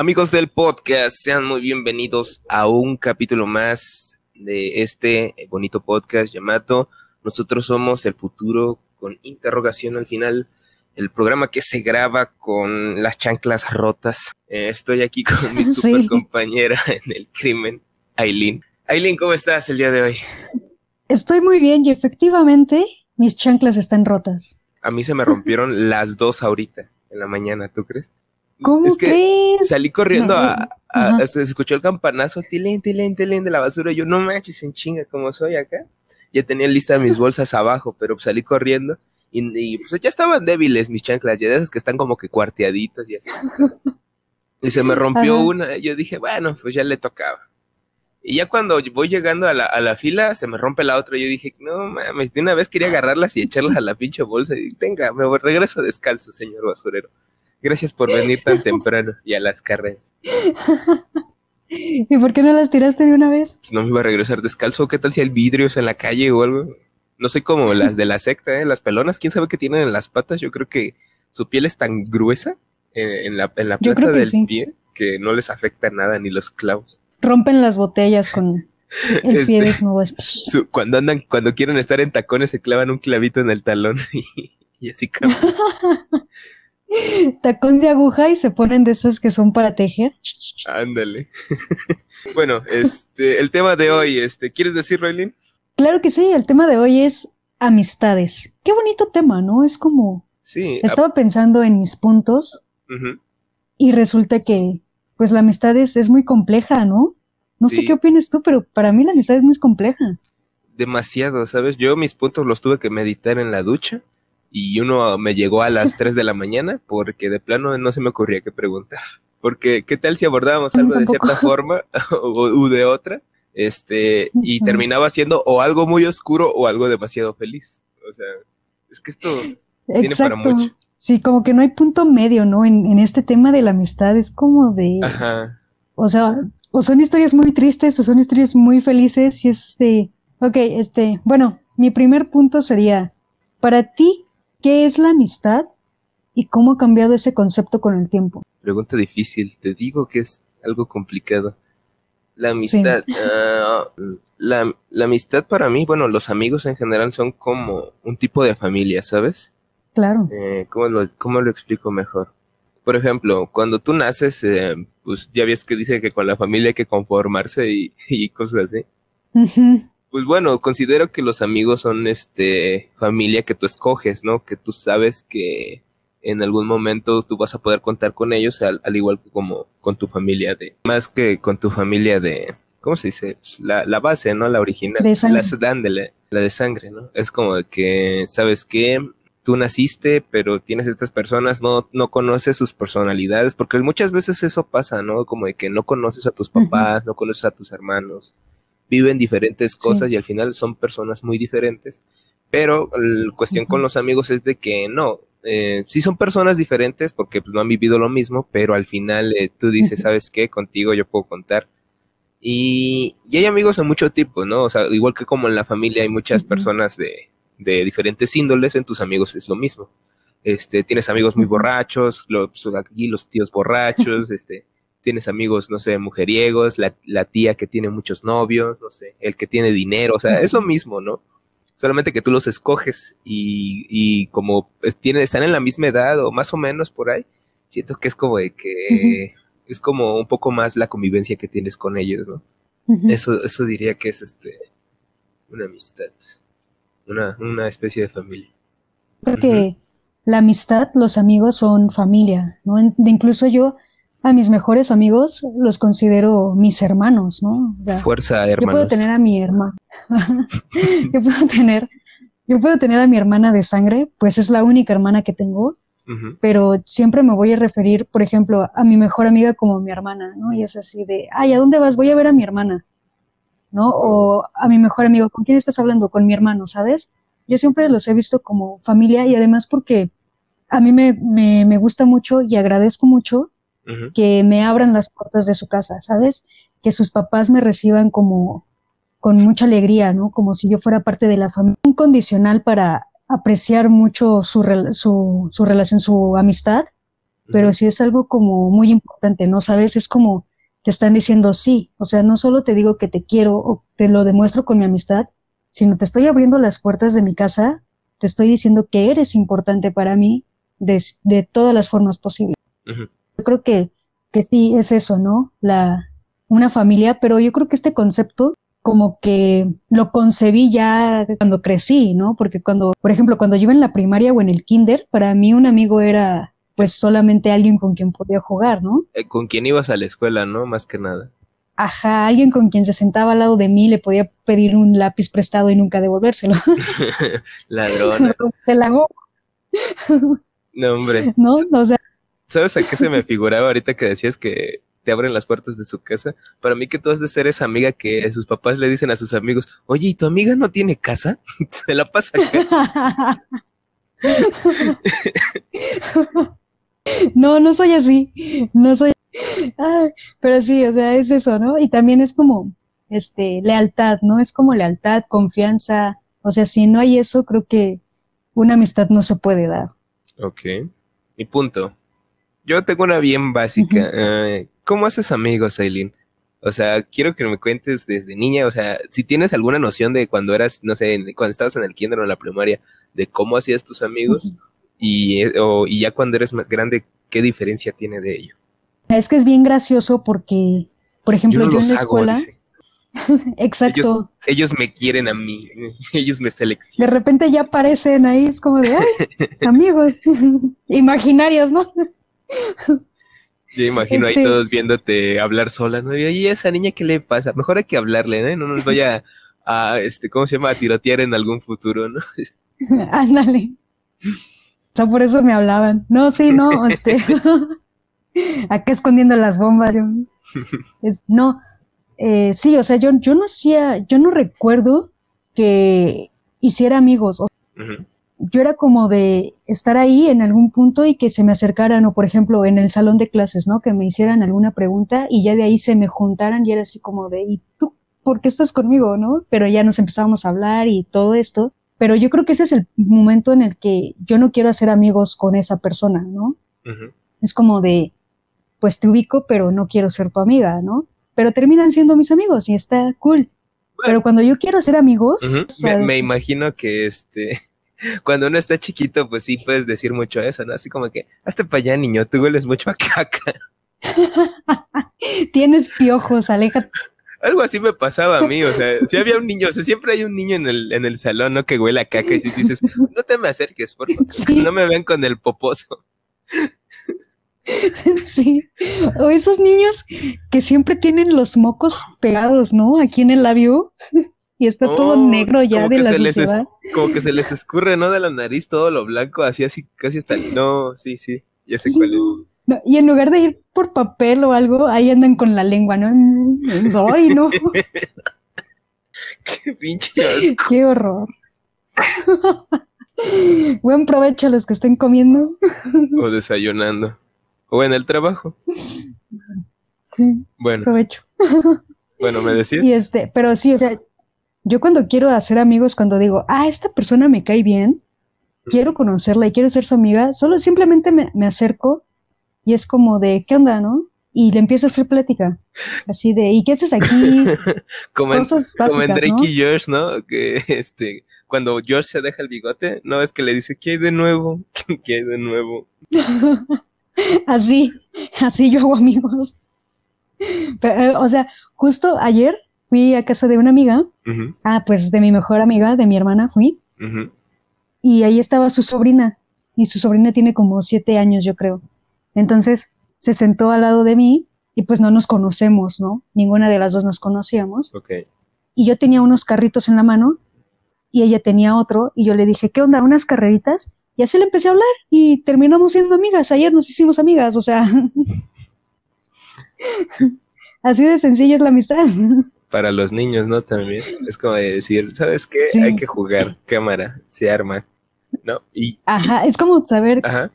Amigos del podcast, sean muy bienvenidos a un capítulo más de este bonito podcast llamado Nosotros somos el futuro con interrogación al final. El programa que se graba con las chanclas rotas. Eh, estoy aquí con mi super compañera en el crimen, Aileen. Aileen, ¿cómo estás el día de hoy? Estoy muy bien y efectivamente mis chanclas están rotas. A mí se me rompieron las dos ahorita, en la mañana, ¿tú crees? ¿Cómo es que salí corriendo a, se escuchó el campanazo, tilín, tilín, tilín de la basura. Y yo, no manches, en chinga, como soy acá. Ya tenía lista mis bolsas abajo, pero salí corriendo y, pues ya estaban débiles mis chanclas, ya de esas que están como que cuarteaditas y así. Y se me rompió una, yo dije, bueno, pues ya le tocaba. Y ya cuando voy llegando a la, a la fila, se me rompe la otra. Yo dije, no mames, de una vez quería agarrarlas y echarlas a la pinche bolsa. Y tenga, me voy, regreso descalzo, señor basurero. Gracias por venir tan temprano y a las carreras. ¿Y por qué no las tiraste de una vez? Pues no me iba a regresar descalzo. ¿Qué tal si hay vidrios en la calle o algo? No soy como las de la secta, ¿eh? Las pelonas, ¿quién sabe qué tienen en las patas? Yo creo que su piel es tan gruesa en, la, en la plata del pie que no les afecta nada ni los clavos. Rompen las botellas con el pie desnudo. cuando andan, cuando quieren estar en tacones se clavan un clavito en el talón y, y así cambian. tacón de aguja y se ponen de esos que son para tejer. Ándale. bueno, este, el tema de hoy, este, ¿quieres decirlo, Eileen? Claro que sí, el tema de hoy es amistades. Qué bonito tema, ¿no? Es como... Sí. Estaba pensando en mis puntos y resulta que, pues la amistad es, es muy compleja, ¿no? No sé qué opinas tú, pero para mí la amistad es muy compleja. Demasiado, ¿sabes? Yo mis puntos los tuve que meditar en la ducha y uno me llegó a las 3 de la mañana porque de plano no se me ocurría qué preguntar. Porque, ¿qué tal si abordábamos algo de cierta forma o, de otra? Este, y terminaba siendo o algo muy oscuro o algo demasiado feliz. O sea, es que esto tiene para mucho. Sí, como que no hay punto medio, ¿no? En, en este tema de la amistad es como de... Ajá. O sea, o son historias muy tristes o son historias muy felices y es de... Ok, este, bueno, mi primer punto sería, para ti, ¿Qué es la amistad y cómo ha cambiado ese concepto con el tiempo? Pregunta difícil, te digo que es algo complicado. La amistad, ah, la, amistad para mí, bueno, los amigos en general son como un tipo de familia, ¿sabes? Claro. Eh, ¿cómo, lo, explico mejor? Por ejemplo, cuando tú naces, eh, pues ya ves que dice que con la familia hay que conformarse y, cosas así. Pues bueno, considero que los amigos son este familia que tú escoges, ¿no? Que tú sabes que en algún momento tú vas a poder contar con ellos, al, igual que como con tu familia de, más que con tu familia de, ¿cómo se dice? Pues, la, la base, ¿no? La original. De sangre. La, la de sangre, ¿no? Es como que, ¿sabes qué? Tú naciste, pero tienes estas personas, no, no conoces sus personalidades, porque muchas veces eso pasa, ¿no? Como de que no conoces a tus papás, no conoces a tus hermanos, viven diferentes cosas y al final son personas muy diferentes. Pero la cuestión con los amigos es de que no, eh, sí son personas diferentes porque pues no han vivido lo mismo, pero al final eh, tú dices, ¿sabes qué? Contigo yo puedo contar. Y, y, hay amigos de mucho tipo, ¿no? O sea, igual que como en la familia hay muchas personas de, de diferentes índoles, en tus amigos es lo mismo. Este, tienes amigos muy borrachos, los, aquí los tíos borrachos, este, tienes amigos, no sé, mujeriegos, la, la, tía que tiene muchos novios, no sé, el que tiene dinero, o sea, es lo mismo, ¿no? Solamente que tú los escoges y, y como tienen, están en la misma edad o más o menos por ahí, siento que es como de que es como un poco más la convivencia que tienes con ellos, ¿no? Eso, eso diría que es este una amistad, una, una especie de familia. Porque la amistad, los amigos son familia, ¿no? incluso yo, a mis mejores amigos los considero mis hermanos, ¿no? Fuerza, hermanos. Yo puedo tener a mi hermana. yo puedo tener, yo puedo tener a mi hermana de sangre, pues es la única hermana que tengo, pero siempre me voy a referir, por ejemplo, a mi mejor amiga como mi hermana, ¿no? Y es así de, ay, ¿a dónde vas? Voy a ver a mi hermana, ¿no? O a mi mejor amigo, ¿con quién estás hablando? Con mi hermano, ¿sabes? Yo siempre los he visto como familia y además porque a mí me, me, me gusta mucho y agradezco mucho que me abran las puertas de su casa, ¿sabes? Que sus papás me reciban como con mucha alegría, ¿no? Como si yo fuera parte de la familia. Un condicional para apreciar mucho su, su, su relación, su amistad, pero si es algo como muy importante, ¿no? Sabes, es como te están diciendo sí, o sea, no solo te digo que te quiero o te lo demuestro con mi amistad, sino te estoy abriendo las puertas de mi casa, te estoy diciendo que eres importante para mí de, de todas las formas posibles. Yo creo que, que sí es eso, ¿no? La, una familia, pero yo creo que este concepto como que lo concebí ya cuando crecí, ¿no? Porque cuando, por ejemplo, cuando yo iba en la primaria o en el kinder, para mí un amigo era pues solamente alguien con quien podía jugar, ¿no? Eh, con quien ibas a la escuela, ¿no? Más que nada. Ajá, alguien con quien se sentaba al lado de mí le podía pedir un lápiz prestado y nunca devolvérselo. Ladrón. Te la. No, hombre. No, o sea. ¿Sabes a qué se me figuraba ahorita que decías que te abren las puertas de su casa? Para mí que tú has de ser esa amiga que sus papás le dicen a sus amigos, oye, ¿y tu amiga no tiene casa? se la pasa acá. No, no soy así, no soy, pero sí, o sea, es eso, ¿no? Y también es como, este, lealtad, ¿no? Es como lealtad, confianza, o sea, si no hay eso, creo que una amistad no se puede dar. Ok, mi punto. Yo tengo una bien básica. Eh, ¿Cómo haces amigos, Aileen? O sea, quiero que me cuentes desde niña, o sea, si tienes alguna noción de cuando eras, no sé, cuando estabas en el kinder o en la primaria, de cómo hacías tus amigos, y, eh, y ya cuando eres más grande, ¿qué diferencia tiene de ello? Es que es bien gracioso porque, por ejemplo, yo, en la escuela... Exacto. Ellos, me quieren a mí, ellos me seleccionan. De repente ya aparecen ahí, es como de, Ay, amigos, imaginarios, ¿no? Yo imagino ahí todos viéndote hablar sola, ¿no? Y esa niña, ¿qué le pasa? Mejor hay que hablarle, ¿no? No nos vaya a, este, ¿cómo se llama? A tirotear en algún futuro, ¿no? Ándale. O sea, por eso me hablaban. No, sí, no, este. Acá escondiendo las bombas. no, eh, sí, o sea, yo, yo no hacía, yo no recuerdo que hiciera amigos. Yo era como de estar ahí en algún punto y que se me acercaran, o por ejemplo, en el salón de clases, ¿no? Que me hicieran alguna pregunta y ya de ahí se me juntaran y era así como de, ¿y tú por qué estás conmigo, no? Pero ya nos empezábamos a hablar y todo esto. Pero yo creo que ese es el momento en el que yo no quiero hacer amigos con esa persona, ¿no? Es como de, pues te ubico, pero no quiero ser tu amiga, ¿no? Pero terminan siendo mis amigos y está cool. pero cuando yo quiero ser amigos... me, imagino que este... Cuando uno está chiquito, pues sí puedes decir mucho eso, ¿no? Así como que, hazte para allá, niño, tú hueles mucho a caca. Tienes piojos, aléjate. Algo así me pasaba a mí, o sea, si había un niño, o sea, siempre hay un niño en el, en el salón, ¿no? Que huele a caca y dices, no te me acerques, por favor, no me ven con el poposo. Sí, o esos niños que siempre tienen los mocos pegados, ¿no? Aquí en el labio y está todo oh, negro ya de la suciedad. como que se les escurre, ¿no? De la nariz todo lo blanco, así, así, casi hasta... No, sí, sí, ya sé cuál es y en lugar de ir por papel o algo, ahí andan con la lengua, ¿no? Ay, no. Qué pinche Qué horror. Buen provecho a los que estén comiendo. o desayunando. O en el trabajo. Sí. Bueno. Provecho. Bueno, me decías. Y este, pero sí, o sea, yo cuando quiero hacer amigos, cuando digo, ah, esta persona me cae bien, quiero conocerla y quiero ser su amiga, solo simplemente me, me acerco y es como de, ¿qué onda, no? Y le empiezo a hacer plática, así de, ¿y qué haces aquí? como, en, como en Drake y George, ¿no? Que este, cuando George se deja el bigote, no es que le dice, ¿qué hay de nuevo? ¿Qué hay de nuevo? así, así yo hago amigos. Eh, o sea, justo ayer fui a casa de una amiga, ah, pues de mi mejor amiga, de mi hermana fui, y ahí estaba su sobrina, y su sobrina tiene como siete años, yo creo. Entonces se sentó al lado de mí y pues no nos conocemos, ¿no? Ninguna de las dos nos conocíamos. Y yo tenía unos carritos en la mano y ella tenía otro y yo le dije, ¿qué onda? ¿Unas carreritas? Y así le empecé a hablar y terminamos siendo amigas. Ayer nos hicimos amigas, o sea. así de sencillo es la amistad. Para los niños, ¿no? También. Es como decir, ¿sabes qué? Hay que jugar, cámara, se arma, ¿no? Y, Ajá, es como saber Ajá.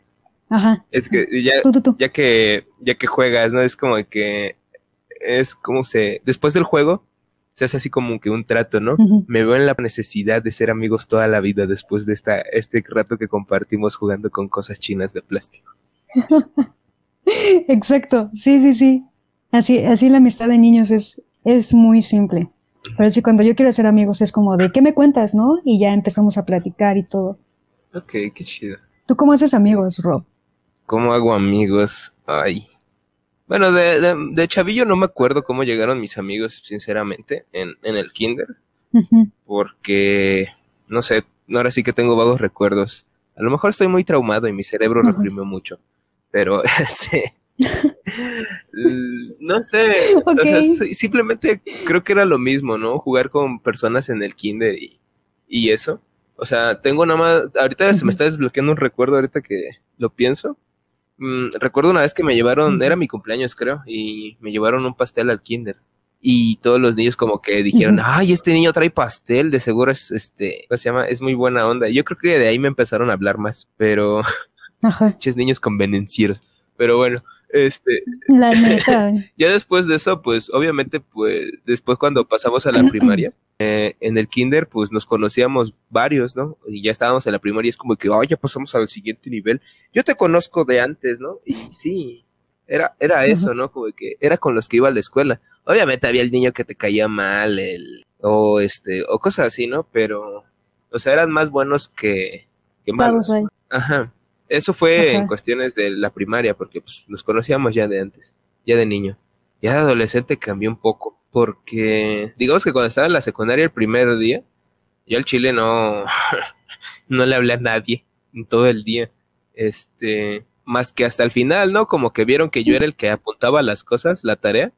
Ajá. Es que ya, ya que, ya que juegas, ¿no? Es como que es como se, después del juego, se hace así como que un trato, ¿no? Me veo en la necesidad de ser amigos toda la vida después de esta, este rato que compartimos jugando con cosas chinas de plástico. Exacto, sí, sí, sí. Así, así la amistad de niños es, es muy simple. Pero sí, cuando yo quiero hacer amigos es como de, ¿qué me cuentas, no? Y ya empezamos a platicar y todo. Ok, qué chido. ¿Tú cómo haces amigos, Rob? ¿Cómo hago amigos? Ay. Bueno, de, de, chavillo no me acuerdo cómo llegaron mis amigos, sinceramente, en, en el kinder. Porque, no sé, ahora sí que tengo vagos recuerdos. A lo mejor estoy muy traumado y mi cerebro reprimió mucho. Pero, este... no sé, o sea, simplemente creo que era lo mismo, ¿no? Jugar con personas en el kinder y, y eso. O sea, tengo nada más, ahorita se me está desbloqueando un recuerdo ahorita que lo pienso. Mm, recuerdo una vez que me llevaron, era mi cumpleaños creo, y me llevaron un pastel al kinder. Y todos los niños como que dijeron, ay, este niño trae pastel, de seguro es, este, ¿cómo se llama? Es muy buena onda. Yo creo que de ahí me empezaron a hablar más, pero... Ajá. niños convenencieros. Pero bueno, este, la neta. ya después de eso, pues obviamente, pues después cuando pasamos a la primaria, eh, en el kinder, pues nos conocíamos varios, ¿no? Y ya estábamos en la primaria, es como que, oh, ya pasamos al siguiente nivel. Yo te conozco de antes, ¿no? Y sí, era, era eso, ¿no? Como que era con los que iba a la escuela. Obviamente había el niño que te caía mal, el, o este, o cosas así, ¿no? Pero, o sea, eran más buenos que, que malos. Ajá. Eso fue en cuestiones de la primaria, porque pues, nos conocíamos ya de antes, ya de niño. Ya de adolescente cambió un poco, porque digamos que cuando estaba en la secundaria el primer día, yo al chile no, no le hablé a nadie en todo el día. Este, más que hasta el final, ¿no? Como que vieron que yo era el que apuntaba las cosas, la tarea.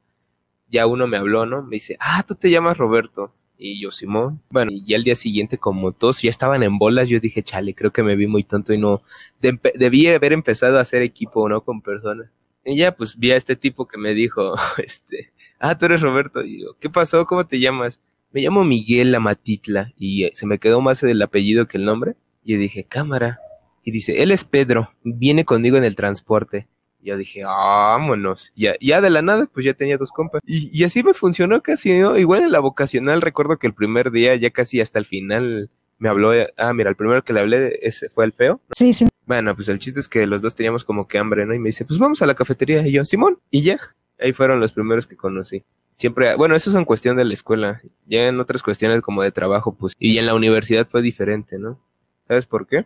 Ya uno me habló, ¿no? Me dice, ah, tú te llamas Roberto. Y yo, Simón. Bueno, y al día siguiente, como todos ya estaban en bolas, yo dije, chale, creo que me vi muy tonto y no. debí haber empezado a hacer equipo, ¿no? Con personas. Y ya, pues vi a este tipo que me dijo, este, ah, tú eres Roberto. Y yo, ¿qué pasó? ¿Cómo te llamas? Me llamo Miguel Amatitla. Y eh, se me quedó más el apellido que el nombre. Y dije, cámara. Y dice, él es Pedro, viene conmigo en el transporte yo dije, vámonos. Ya, ya de la nada, pues ya tenía dos compas. Y, y así me funcionó casi, ¿no? Igual en la vocacional, recuerdo que el primer día, ya casi hasta el final, me habló, ah, mira, el primero que le hablé ese fue el feo. Sí, sí. Bueno, pues el chiste es que los dos teníamos como que hambre, ¿no? Y me dice, pues vamos a la cafetería. Y yo, Simón, y ya. Ahí fueron los primeros que conocí. Siempre, bueno, eso es en cuestión de la escuela. Ya en otras cuestiones como de trabajo, pues, y en la universidad fue diferente, ¿no? ¿Sabes por qué?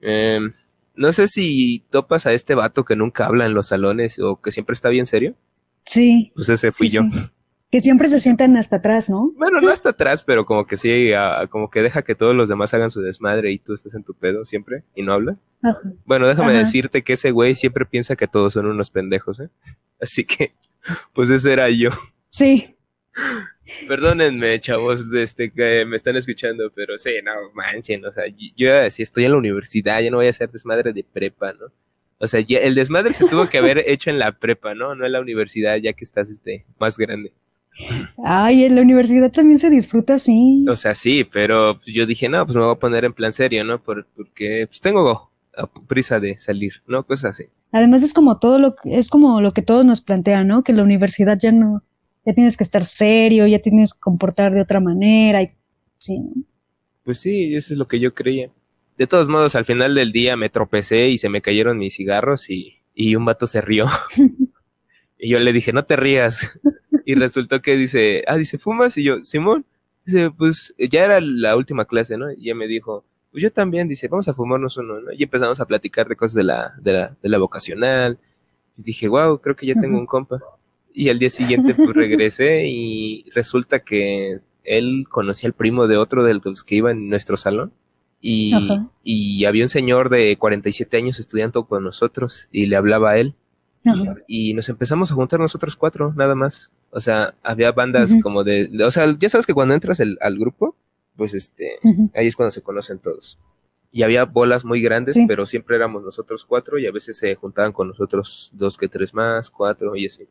Eh, no sé si topas a este vato que nunca habla en los salones o que siempre está bien serio. Sí. Pues ese fui yo. Que siempre se sientan hasta atrás, ¿no? Bueno, no hasta atrás, pero como que sí, como que deja que todos los demás hagan su desmadre y tú estés en tu pedo siempre y no habla. Bueno, déjame decirte que ese güey siempre piensa que todos son unos pendejos, ¿eh? Así que, pues ese era yo. Sí. Perdónenme, chavos, este, que me están escuchando, pero sí, no manchen, o sea, yo, si estoy en la universidad, ya no voy a ser desmadre de prepa, ¿no? O sea, el desmadre se tuvo que haber hecho en la prepa, ¿no? No en la universidad, ya que estás, este, más grande. Ay, en la universidad también se disfruta así. O sea, sí, pero yo dije, no, pues me voy a poner en plan serio, ¿no? porque, pues tengo prisa de salir, ¿no? Cosas así. Además es como todo lo, es como lo que todos nos plantean, ¿no? Que la universidad ya no, ya tienes que estar serio, ya tienes que comportar de otra manera. Y, sí. Pues sí, eso es lo que yo creía. De todos modos, al final del día me tropecé y se me cayeron mis cigarros y, y un vato se rió. y yo le dije, no te rías. y resultó que dice, ah, dice, ¿fumas? Y yo, Simón. Dice, pues ya era la última clase, ¿no? Y ella me dijo, pues yo también, dice, vamos a fumarnos uno, ¿no? Y empezamos a platicar de cosas de la, de la, de la vocacional. Y dije, wow, creo que ya tengo un compa. Y al día siguiente pues regresé y resulta que él conocía al primo de otro de los que iba en nuestro salón. Y, y había un señor de 47 años estudiando con nosotros y le hablaba a él. Y nos empezamos a juntar nosotros cuatro, nada más. O sea, había bandas como de, O sea, ya sabes que cuando entras al grupo, pues este, ahí es cuando se conocen todos. Y había bolas muy grandes, pero siempre éramos nosotros cuatro y a veces se juntaban con nosotros dos que tres más, cuatro y así.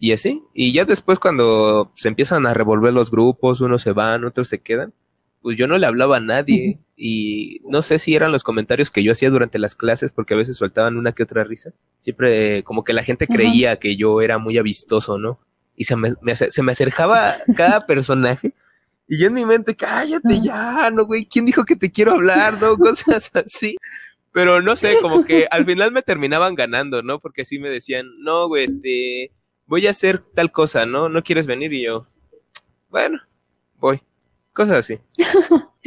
Y así. Y ya después cuando se empiezan a revolver los grupos, unos se van, otros se quedan, pues yo no le hablaba a nadie. Y no sé si eran los comentarios que yo hacía durante las clases, porque a veces soltaban una que otra risa. Siempre como que la gente creía que yo era muy avistoso, ¿no? Y se me, se me acercaba cada personaje. Y yo en mi mente, cállate ya, no, güey, ¿quién dijo que te quiero hablar, no? Cosas así. Pero no sé, como que al final me terminaban ganando, ¿no? Porque así me decían, no, güey, este, voy a hacer tal cosa, ¿no? ¿No quieres venir? Y yo, bueno, voy. Cosas así.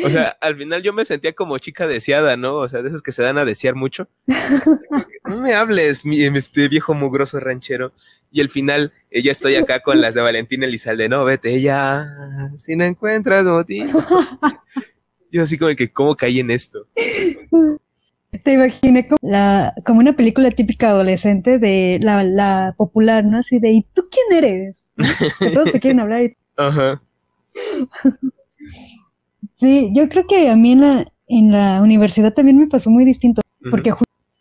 O sea, al final yo me sentía como chica deseada, ¿no? O sea, de esas que se dan a desear mucho. No me hables, mi, este viejo mugroso ranchero. Y al final, ella estoy acá con las de Valentina Elizalde, no, vete ya, si no encuentras motivo. Yo así como que, ¿cómo caí en esto? Te imaginé como, la, como una película típica adolescente de la, la popular, ¿no? Así de, ¿y tú quién eres? Que todos se quieren hablar. Y... Ajá. Sí, yo creo que a mí en la, en la universidad también me pasó muy distinto, porque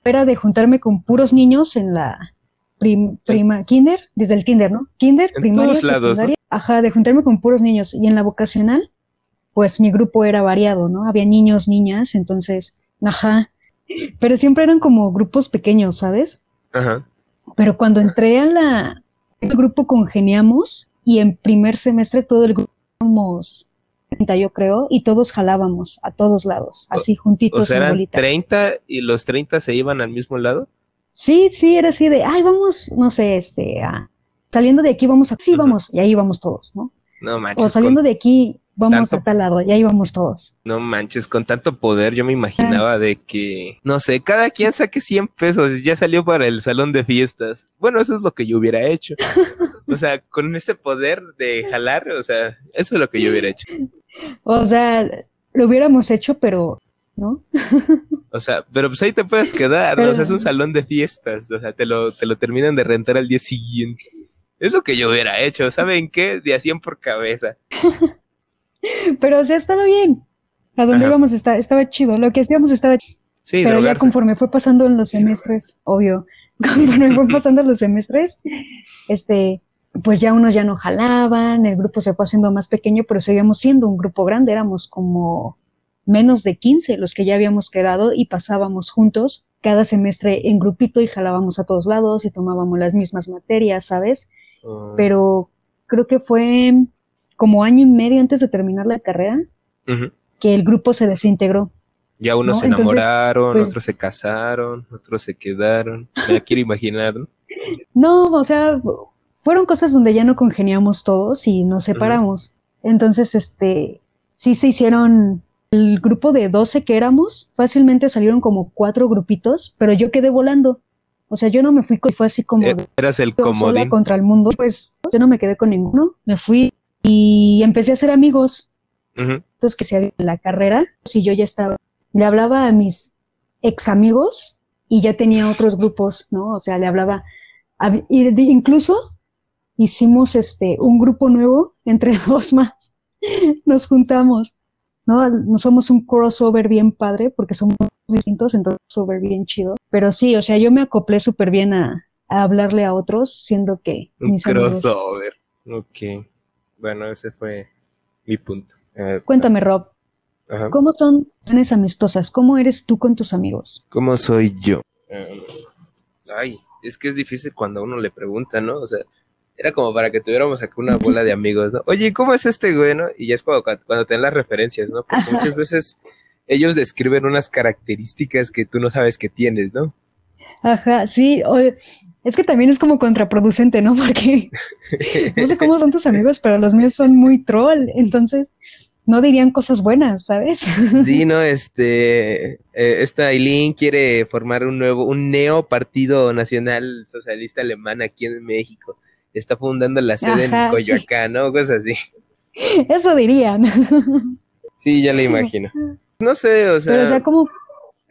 era de juntarme con puros niños en la prima, kinder, desde el kinder, ¿no? Kinder, en primaria, secundaria, ajá, de juntarme con puros niños. Y en la vocacional, pues mi grupo era variado, ¿no? Había niños, niñas, entonces, ajá. Pero siempre eran como grupos pequeños, ¿sabes? Ajá. Pero cuando entré a la el grupo congeniamos y en primer semestre todo el grupo éramos 30, yo creo, y todos jalábamos a todos lados, así juntitos. O sea, eran 30 y los 30 se iban al mismo lado. Sí, sí, era así de, ay, vamos, no sé, este, saliendo de aquí vamos a, sí, vamos, y ahí vamos todos, ¿no? No manches. O saliendo de aquí vamos a tal lado, y ahí vamos todos. No manches, con tanto poder yo me imaginaba de que, no sé, cada quien saque 100 pesos, ya salió para el salón de fiestas. Bueno, eso es lo que yo hubiera hecho. o sea, con ese poder de jalar, o sea, eso es lo que yo hubiera hecho. O sea, lo hubiéramos hecho, pero ¿no? O sea, pero pues ahí te puedes quedar, ¿no? O sea, es un salón de fiestas, o sea, te lo, te lo terminan de rentar al día siguiente. Es lo que yo hubiera hecho, ¿saben qué? De a 100 por cabeza. pero, o sea, estaba bien. A dónde íbamos estaba, estaba chido, lo que hacíamos estaba chido. Sí, pero ya conforme fue pasando en los semestres, obvio, conforme fue pasando los semestres, este, pues ya unos ya no jalaban, el grupo se fue haciendo más pequeño, pero seguíamos siendo un grupo grande, éramos como menos de 15 los que ya habíamos quedado y pasábamos juntos cada semestre en grupito y jalábamos a todos lados y tomábamos las mismas materias, ¿sabes? Ah. Pero creo que fue como año y medio antes de terminar la carrera que el grupo se desintegró. Ya unos se enamoraron, pues otros se casaron, otros se quedaron. Me quiero imaginar, ¿no? No, o sea, fueron cosas donde ya no congeniamos todos y nos separamos. Entonces, este, sí se hicieron el grupo de 12 que éramos, fácilmente salieron como cuatro grupitos, pero yo quedé volando. O sea, yo no me fui, con, fue así como... Eh, eras el comodín. contra el mundo. Pues yo no me quedé con ninguno, me fui y empecé a hacer amigos. Entonces, que se había la carrera, si yo ya estaba, le hablaba a mis ex amigos y ya tenía otros grupos, ¿no? O sea, le hablaba, y incluso hicimos este, un grupo nuevo entre dos más. Nos juntamos ¿no? No somos un crossover bien padre porque somos distintos, entonces crossover bien chido. Pero sí, o sea, yo me acoplé súper bien a, hablarle a otros, siendo que un crossover. Ok. Bueno, ese fue mi punto. Cuéntame, Rob. ¿Cómo son relaciones amistosas? ¿Cómo eres tú con tus amigos? ¿Cómo soy yo? Um, ay, es que es difícil cuando uno le pregunta, ¿no? O sea, era como para que tuviéramos acá una bola de amigos, ¿no? Oye, ¿cómo es este güey, no? Y ya es cuando, cuando te dan las referencias, ¿no? Porque muchas veces ellos describen unas características que tú no sabes que tienes, ¿no? Ajá, sí, es que también es como contraproducente, ¿no? Porque no sé cómo son tus amigos, pero los míos son muy troll, entonces no dirían cosas buenas, ¿sabes? Sí, no, este, eh, esta Aileen quiere formar un nuevo, un neo partido nacional socialista alemán aquí en México está fundando la sede en Coyoacán, ¿no? Cosas así. Eso dirían. Sí, ya le imagino. No sé, o sea. Pero, o sea, ¿cómo,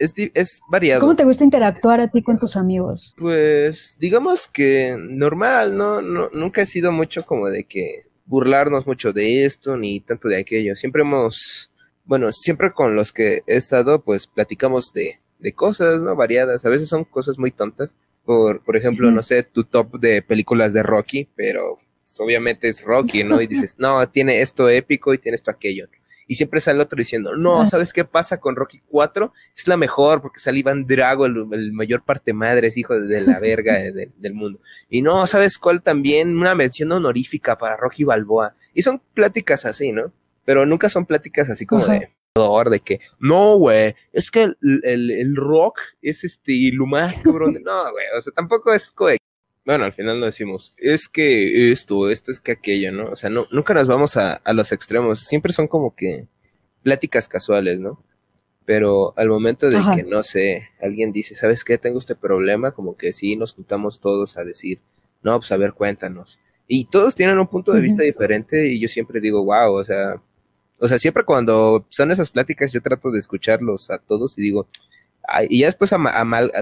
es, es, variado. ¿Cómo te gusta interactuar a ti con tus amigos? Pues, digamos que normal, ¿no? no nunca he sido mucho como de que burlarnos mucho de esto ni tanto de aquello. Siempre hemos, bueno, siempre con los que he estado, pues platicamos de, de cosas, ¿no? Variadas. A veces son cosas muy tontas, por, por ejemplo, no sé, tu top de películas de Rocky, pero pues, obviamente es Rocky, ¿no? Y dices, no, tiene esto épico y tiene esto aquello. Y siempre sale otro diciendo, no, ¿sabes qué pasa con Rocky 4? Es la mejor porque sale Iván Drago, el, mayor parte madre, es hijo de la verga del mundo. Y no, ¿sabes cuál también? Una mención honorífica para Rocky Balboa. Y son pláticas así, ¿no? Pero nunca son pláticas así como de, de que no, güey, es que el, rock es este lo más cabrón. no, güey, o sea, tampoco es bueno, al final no decimos, es que esto, esto es que aquello, ¿no? O sea, no, nunca nos vamos a, a los extremos, siempre son como que pláticas casuales, ¿no? Pero al momento de que, no sé, alguien dice, ¿sabes qué? Tengo este problema, como que sí, nos juntamos todos a decir, no, pues a ver, cuéntanos. Y todos tienen un punto de vista diferente y yo siempre digo, wow, o sea, o sea, siempre cuando son esas pláticas yo trato de escucharlos a todos y digo, y ya después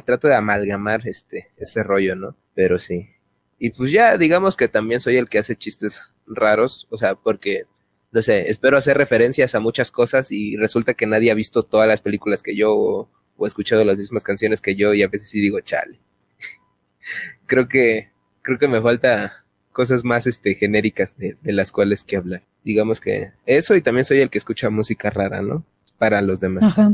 trato de amalgamar este, ese rollo, ¿no? Pero sí. Y pues ya digamos que también soy el que hace chistes raros, o sea, porque no sé, espero hacer referencias a muchas cosas y resulta que nadie ha visto todas las películas que yo o, o escuchado las mismas canciones que yo y a veces sí digo, chale. creo que, creo que me falta cosas más este, genéricas de, de, las cuales que hablar. Digamos que eso y también soy el que escucha música rara, ¿no? Para los demás. Ajá.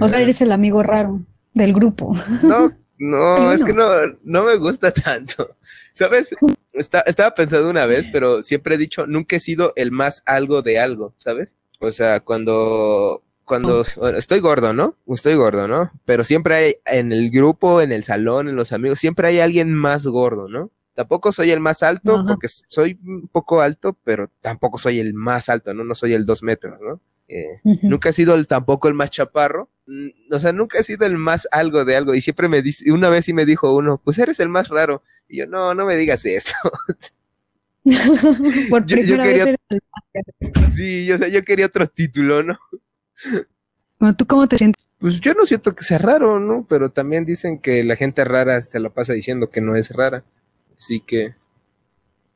O sea, eres el amigo raro del grupo. No, no, es que no, no me gusta tanto. ¿Sabes? estaba pensando una vez, pero siempre he dicho, nunca he sido el más algo de algo, ¿sabes? O sea, cuando, cuando estoy gordo, ¿no? Estoy gordo, ¿no? Pero siempre hay en el grupo, en el salón, en los amigos, siempre hay alguien más gordo, ¿no? Tampoco soy el más alto, porque soy un poco alto, pero tampoco soy el más alto, ¿no? No soy el dos metros, ¿no? Eh, nunca he sido el, tampoco el más chaparro. O sea, nunca he sido el más algo de algo. Y siempre me dice, una vez sí me dijo uno, pues eres el más raro. Y yo, no, no me digas eso. Por yo, quería, Sí, yo, yo quería otro título, ¿no? ¿tú cómo te sientes? Pues yo no siento que sea raro, ¿no? Pero también dicen que la gente rara se la pasa diciendo que no es rara. Así que,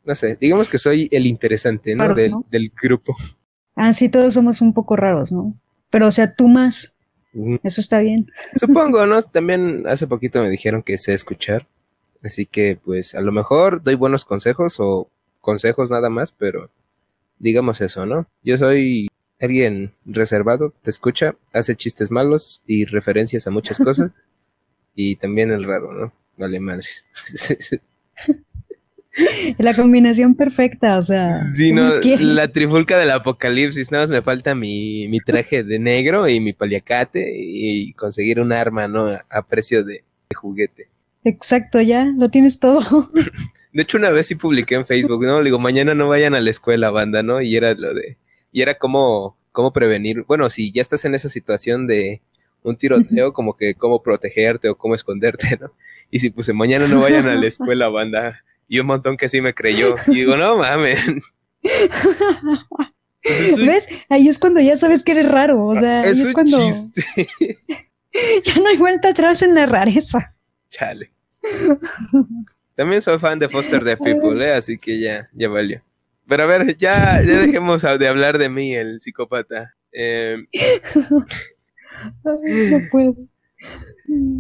no sé, digamos que soy el interesante, ¿no? del, del grupo. Ah, sí, todos somos un poco raros, ¿no? Pero, o sea, tú más. Eso está bien. Supongo, ¿no? También hace poquito me dijeron que sé escuchar. Así que, pues, a lo mejor doy buenos consejos o consejos nada más, pero digamos eso, ¿no? Yo soy alguien reservado, te escucha, hace chistes malos y referencias a muchas cosas. y también el raro, ¿no? Vale, madres. La combinación perfecta, o sea. Sí, no, la trifulca del apocalipsis. Nada más me falta mi, mi traje de negro y mi paliacate y conseguir un arma, ¿no? A precio de, juguete. Exacto, ya, lo tienes todo. De hecho, una vez sí publiqué en Facebook, ¿no? Le digo, mañana no vayan a la escuela, banda, ¿no? Y era lo de. Y era como, cómo prevenir. Bueno, si ya estás en esa situación de un tiroteo, como que cómo protegerte o cómo esconderte, ¿no? Y si puse, mañana no vayan a la escuela, banda y un montón que sí me creyó. Y digo, no mames. ¿Ves? Ahí es cuando ya sabes que eres raro. O sea, es, cuando. ya no hay vuelta atrás en la rareza. Chale. También soy fan de Foster the People, ¿eh? así que ya, ya valió. Pero a ver, ya, ya dejemos de hablar de mí, el psicópata. Eh... no puedo.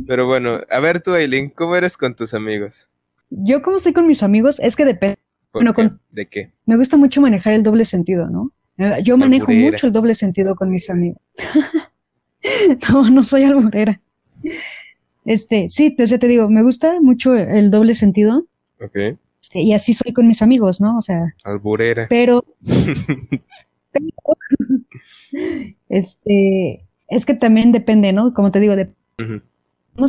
Pero bueno, a ver tú, Aileen, ¿cómo eres con tus amigos? Yo como soy con mis amigos, es que depende. Bueno, ¿De qué? Me gusta mucho manejar el doble sentido, ¿no? Eh, yo manejo mucho el doble sentido con mis amigos. no, no soy alburera. Este, sí, te, te digo, me gusta mucho el doble sentido. Ok. Este, y así soy con mis amigos, ¿no? O sea. Alburera. Pero. este, es que también depende, ¿no? Como te digo, de,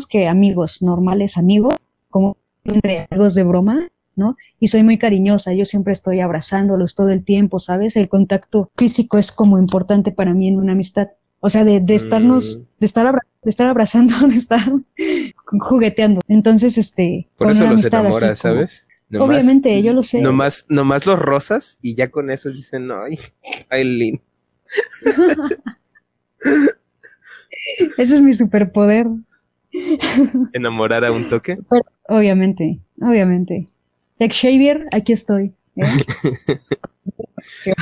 que amigos normales, amigos, como entre amigos de broma, ¿no? Y soy muy cariñosa, yo siempre estoy abrazándolos todo el tiempo, ¿sabes? El contacto físico es como importante para mí en una amistad. O sea, de, de estarnos, mm. de estar, de estar abrazando, de estar jugueteando. Entonces, este, por eso los enamora, ¿sabes? obviamente, yo lo sé. Nomás, nomás los rosas y ya con eso dicen, ay, Aileen. Ese es mi superpoder. ¿Enamorar a un toque? obviamente, obviamente. Xavier, aquí estoy. ¿eh?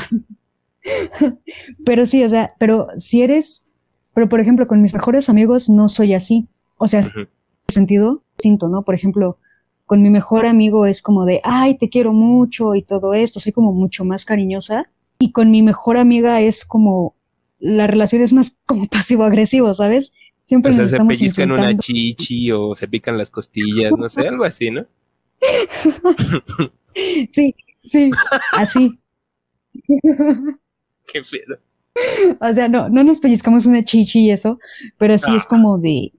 pero sí, o sea, pero si eres, pero por ejemplo, con mis mejores amigos no soy así. O sea, en sentido distinto, ¿no? Por ejemplo, con mi mejor amigo es como de, ay, te quiero mucho y todo esto, soy como mucho más cariñosa. Y con mi mejor amiga es como, la relación es más como pasivo-agresivo, ¿sabes? Siempre o sea, se pellizcan una chichi o se pican las costillas, no sé, algo así, ¿no? sí, sí, así. Qué pedo. o sea, no, no nos pellizcamos una chichi y eso, pero sí es como de,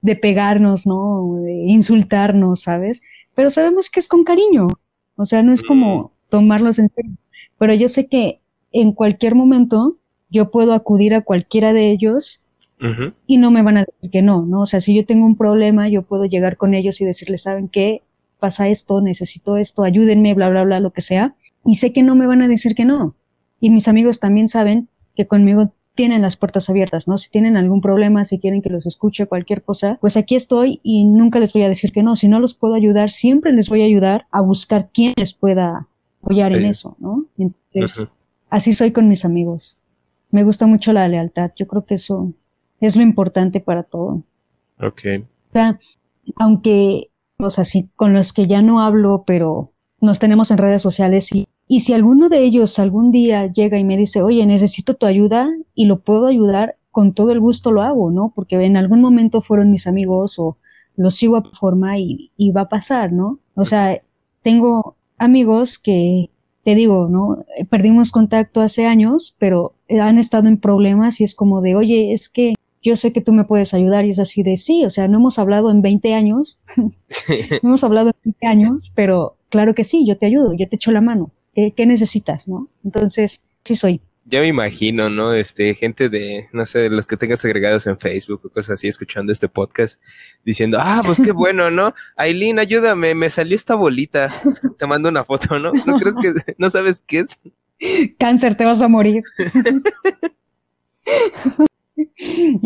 de pegarnos, ¿no? De insultarnos, ¿sabes? Pero sabemos que es con cariño. O sea, no es como mm. tomarlos en serio. Pero yo sé que en cualquier momento yo puedo acudir a cualquiera de ellos y no me van a decir que no, ¿no? O sea, si yo tengo un problema, yo puedo llegar con ellos y decirles, ¿saben qué? Pasa esto, necesito esto, ayúdenme, bla, bla, bla, lo que sea. Y sé que no me van a decir que no. Y mis amigos también saben que conmigo tienen las puertas abiertas, ¿no? Si tienen algún problema, si quieren que los escuche, cualquier cosa, pues aquí estoy y nunca les voy a decir que no. Si no los puedo ayudar, siempre les voy a ayudar a buscar quién les pueda apoyar en eso, ¿no? Entonces, así soy con mis amigos. Me gusta mucho la lealtad. Yo creo que eso es lo importante para todo. Ok. O sea, aunque, o sea, sí, con los que ya no hablo, pero nos tenemos en redes sociales y y si alguno de ellos algún día llega y me dice, oye, necesito tu ayuda y lo puedo ayudar, con todo el gusto lo hago, ¿no? Porque en algún momento fueron mis amigos o los sigo a forma y, y va a pasar, ¿no? O sea, tengo amigos que, te digo, ¿no? Perdimos contacto hace años, pero han estado en problemas y es como de, oye, es que yo sé que tú me puedes ayudar y es así de sí, o sea, no hemos hablado en 20 años, no hemos hablado en 20 años, pero claro que sí, yo te ayudo, yo te echo la mano. ¿qué necesitas, no? Entonces, sí soy. Ya me imagino, ¿no? Este, gente de, no sé, los que tengas agregados en Facebook o cosas así, escuchando este podcast, diciendo, ah, pues qué bueno, ¿no? Aileen, ayúdame, me salió esta bolita. Te mando una foto, ¿no? ¿No crees que, no sabes qué es? Cáncer, te vas a morir.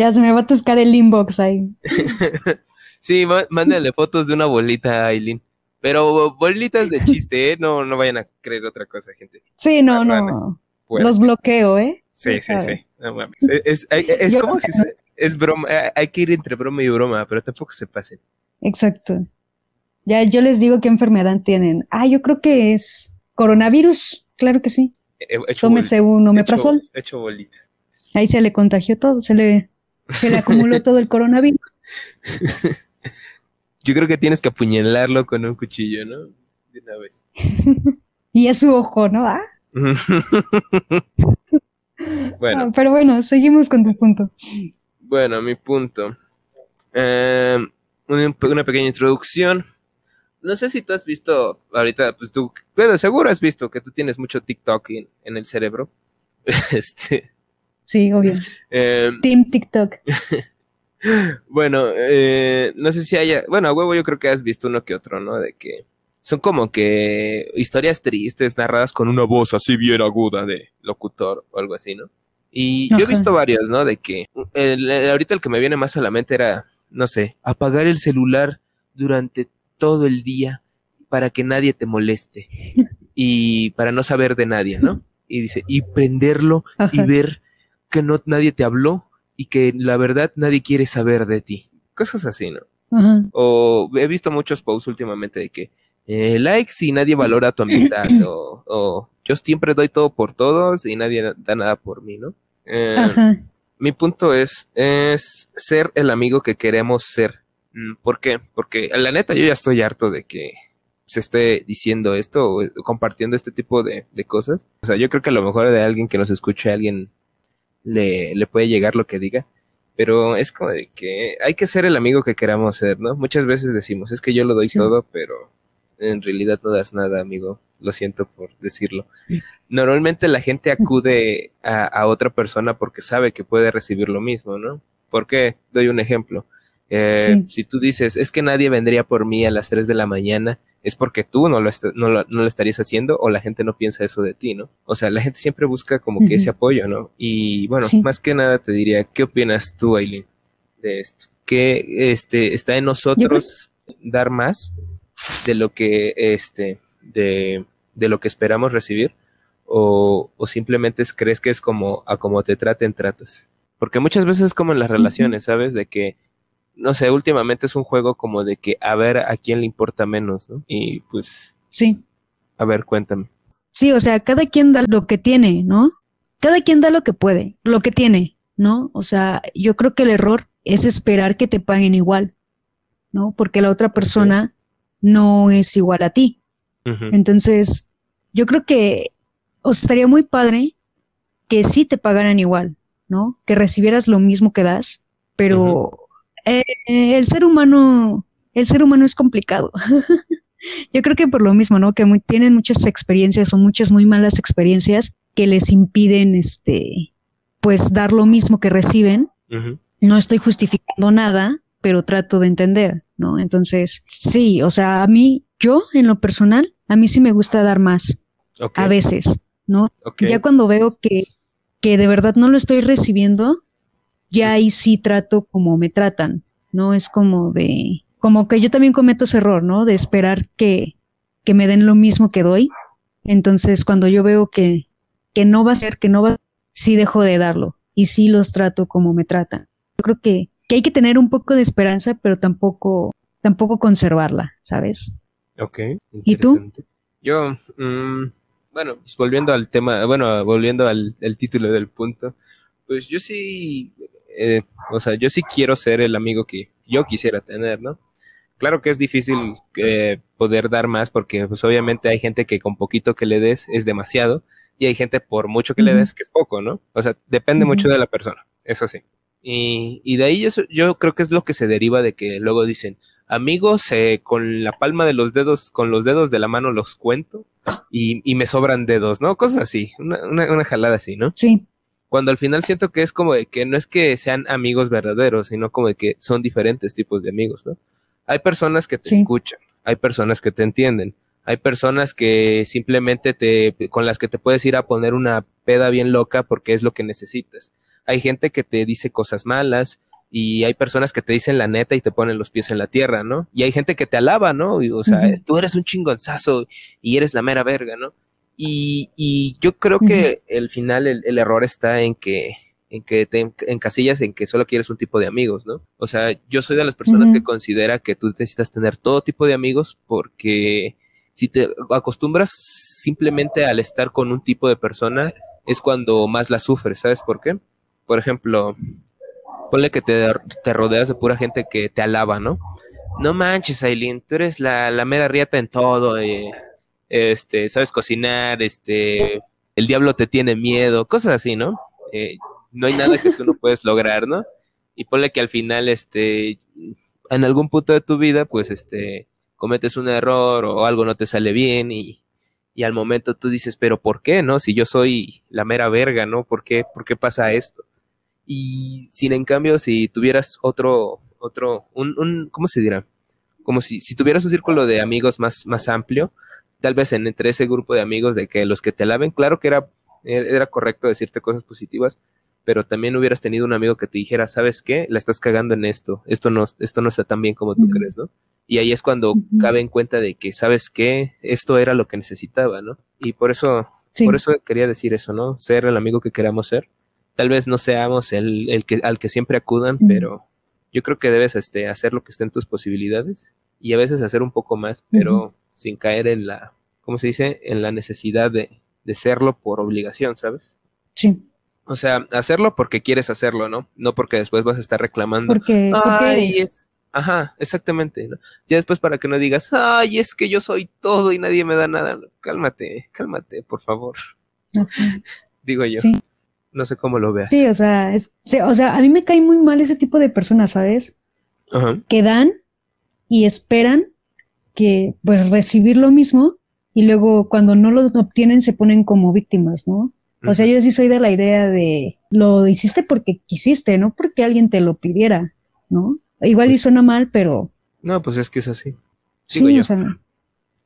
ya se me va a toscar el inbox ahí. sí, mándale fotos de una bolita a Aileen. Pero bolitas de chiste, ¿eh? No, no vayan a creer otra cosa, gente. Sí, no, no. Los bloqueo, ¿eh? Sí, sí, sí. No mames. Es, es, como si es broma. Eh, hay que ir entre broma y broma, pero tampoco se pasen. Exacto. Ya yo les digo qué enfermedad tienen. Ah, yo creo que es coronavirus. Claro que sí. Tómese un omeprazol. Hecho, hecho bolita. Ahí se le contagió todo, se le, se le acumuló todo el coronavirus. Yo creo que tienes que apuñalarlo con un cuchillo, ¿no? De una vez. y es su ojo, ¿no? ¿Ah? bueno. Ah, pero bueno, seguimos con tu punto. Bueno, mi punto. Eh, una, pequeña introducción. No sé si tú has visto, ahorita, pues tú, pero seguro has visto que tú tienes mucho TikTok en, el cerebro. este. Sí, obvio. Eh, Team TikTok. bueno, eh, no sé si haya, bueno, a huevo yo creo que has visto uno que otro, ¿no? De que son como que historias tristes narradas con una voz así bien aguda de locutor o algo así, ¿no? Y yo he visto varios, ¿no? De que el, ahorita el que me viene más a la mente era, no sé, apagar el celular durante todo el día para que nadie te moleste y para no saber de nadie, ¿no? Y dice, y prenderlo y ver que no nadie te habló y que la verdad nadie quiere saber de ti. Cosas así, ¿no? O he visto muchos posts últimamente de que eh, likes y nadie valora tu amistad o, yo siempre doy todo por todos y nadie da nada por mí, ¿no? Eh, mi punto es, es ser el amigo que queremos ser. Mm, ¿Por qué? Porque la neta yo ya estoy harto de que se esté diciendo esto o compartiendo este tipo de, de cosas. O sea, yo creo que a lo mejor de alguien que nos escuche, alguien le, le puede llegar lo que diga. Pero es como de que hay que ser el amigo que queramos ser, ¿no? Muchas veces decimos, es que yo lo doy todo, pero en realidad no das nada, amigo. Lo siento por decirlo. Normalmente la gente acude a, a otra persona porque sabe que puede recibir lo mismo, ¿no? ¿Por qué? Doy un ejemplo. Eh, Si tú dices, es que nadie vendría por mí a las 3 de la mañana, es porque tú no lo, no, lo, no lo, estarías haciendo o la gente no piensa eso de ti, ¿no? O sea, la gente siempre busca como que ese apoyo, ¿no? Y bueno, más que nada te diría, ¿qué opinas tú, Aileen, de esto? Que este, está en nosotros dar más de lo que, este, de, de lo que esperamos recibir o, o simplemente crees que es como a como te traten, tratas. Porque muchas veces es como en las relaciones, ¿sabes? De que no sé, últimamente es un juego como de que a ver a quién le importa menos, ¿no? Y pues... Sí. A ver, cuéntame. Sí, o sea, cada quien da lo que tiene, ¿no? Cada quien da lo que puede, lo que tiene, ¿no? O sea, yo creo que el error es esperar que te paguen igual, ¿no? Porque la otra persona no es igual a ti. Entonces, yo creo que os estaría muy padre que sí te pagaran igual, ¿no? Que recibieras lo mismo que das, pero eh, el ser humano, el ser humano es complicado. Yo creo que por lo mismo, ¿no? Que tienen muchas experiencias o muchas muy malas experiencias que les impiden, este, pues dar lo mismo que reciben. No estoy justificando nada, pero trato de entender, ¿no? Entonces, sí, o sea, a mí, yo en lo personal, a mí sí me gusta dar más. A veces, ¿no? Ya cuando veo que, que de verdad no lo estoy recibiendo, ya ahí sí trato como me tratan, ¿no? Es como de, como que yo también cometo ese error, ¿no? De esperar que, que me den lo mismo que doy. Entonces, cuando yo veo que, que no va a ser, que no va, sí dejo de darlo y sí los trato como me tratan. Yo creo que, que hay que tener un poco de esperanza, pero tampoco, tampoco conservarla, ¿sabes? Ok. ¿Y tú? Yo, mm, bueno, pues volviendo al tema, bueno, volviendo al título del punto, pues yo sí, eh, o sea, yo sí quiero ser el amigo que yo quisiera tener, ¿no? Claro que es difícil eh, poder dar más porque pues obviamente hay gente que con poquito que le des es demasiado y hay gente por mucho que le des que es poco, ¿no? O sea, depende mucho de la persona, eso sí. Y, y de ahí eso, yo creo que es lo que se deriva de que luego dicen, amigos, eh, con la palma de los dedos, con los dedos de la mano los cuento y, y me sobran dedos, ¿no? Cosas así, una, una, una jalada así, ¿no? Sí. Cuando al final siento que es como de que no es que sean amigos verdaderos, sino como de que son diferentes tipos de amigos, ¿no? Hay personas que te escuchan, hay personas que te entienden, hay personas que simplemente te, con las que te puedes ir a poner una peda bien loca porque es lo que necesitas. Hay gente que te dice cosas malas y hay personas que te dicen la neta y te ponen los pies en la tierra, ¿no? Y hay gente que te alaba, ¿no? o sea, tú eres un chingonzazo y eres la mera verga, ¿no? Y, y yo creo que el final, el, el error está en que en que te encasillas en que solo quieres un tipo de amigos, ¿no? O sea, yo soy de las personas que considera que tú necesitas tener todo tipo de amigos porque si te acostumbras simplemente al estar con un tipo de persona es cuando más la sufres, ¿sabes por qué? Por ejemplo, ponle que te, te rodeas de pura gente que te alaba, ¿no? No manches, Aileen, tú eres la, la mera riata en todo, eh, este, sabes cocinar, este, el diablo te tiene miedo, cosas así, ¿no? Eh, no hay nada que tú no puedes lograr, ¿no? Y ponle que al final, este, en algún punto de tu vida, pues, este, cometes un error o algo no te sale bien y, y al momento tú dices, pero ¿por qué, no? Si yo soy la mera verga, ¿no? ¿Por qué, por qué pasa esto? Y sin en cambio, si tuvieras otro, otro, un, un, ¿cómo se dirá? Como si, si tuvieras un círculo de amigos más, más amplio, tal vez en, entre ese grupo de amigos de que los que te alaben, claro que era, era correcto decirte cosas positivas, pero también hubieras tenido un amigo que te dijera, ¿sabes qué? La estás cagando en esto, esto no, esto no está tan bien como tú crees, ¿no? Y ahí es cuando cabe en cuenta de que, ¿sabes qué? Esto era lo que necesitaba, ¿no? Y por eso, por eso quería decir eso, ¿no? Ser el amigo que queramos ser. Tal vez no seamos el, el que, al que siempre acudan, pero yo creo que debes este, hacer lo que esté en tus posibilidades y a veces hacer un poco más, pero sin caer en la, ¿cómo se dice? En la necesidad de, de serlo por obligación, ¿sabes? Sí. O sea, hacerlo porque quieres hacerlo, ¿no? No porque después vas a estar reclamando. Porque, ay, es... Ajá, exactamente. ¿no? Ya después para que no digas, ay, es que yo soy todo y nadie me da nada. Cálmate, cálmate, por favor. Digo yo. Sí. No sé cómo lo veas. Sí, o sea, es, o sea, a mí me cae muy mal ese tipo de personas, ¿sabes? Ajá. Que dan y esperan que, pues, recibir lo mismo y luego cuando no lo obtienen se ponen como víctimas, ¿no? O sea, yo sí soy de la idea de lo hiciste porque quisiste, no porque alguien te lo pidiera, ¿no? Igual y pues suena mal, pero... No, pues es que es así. sí, o sea...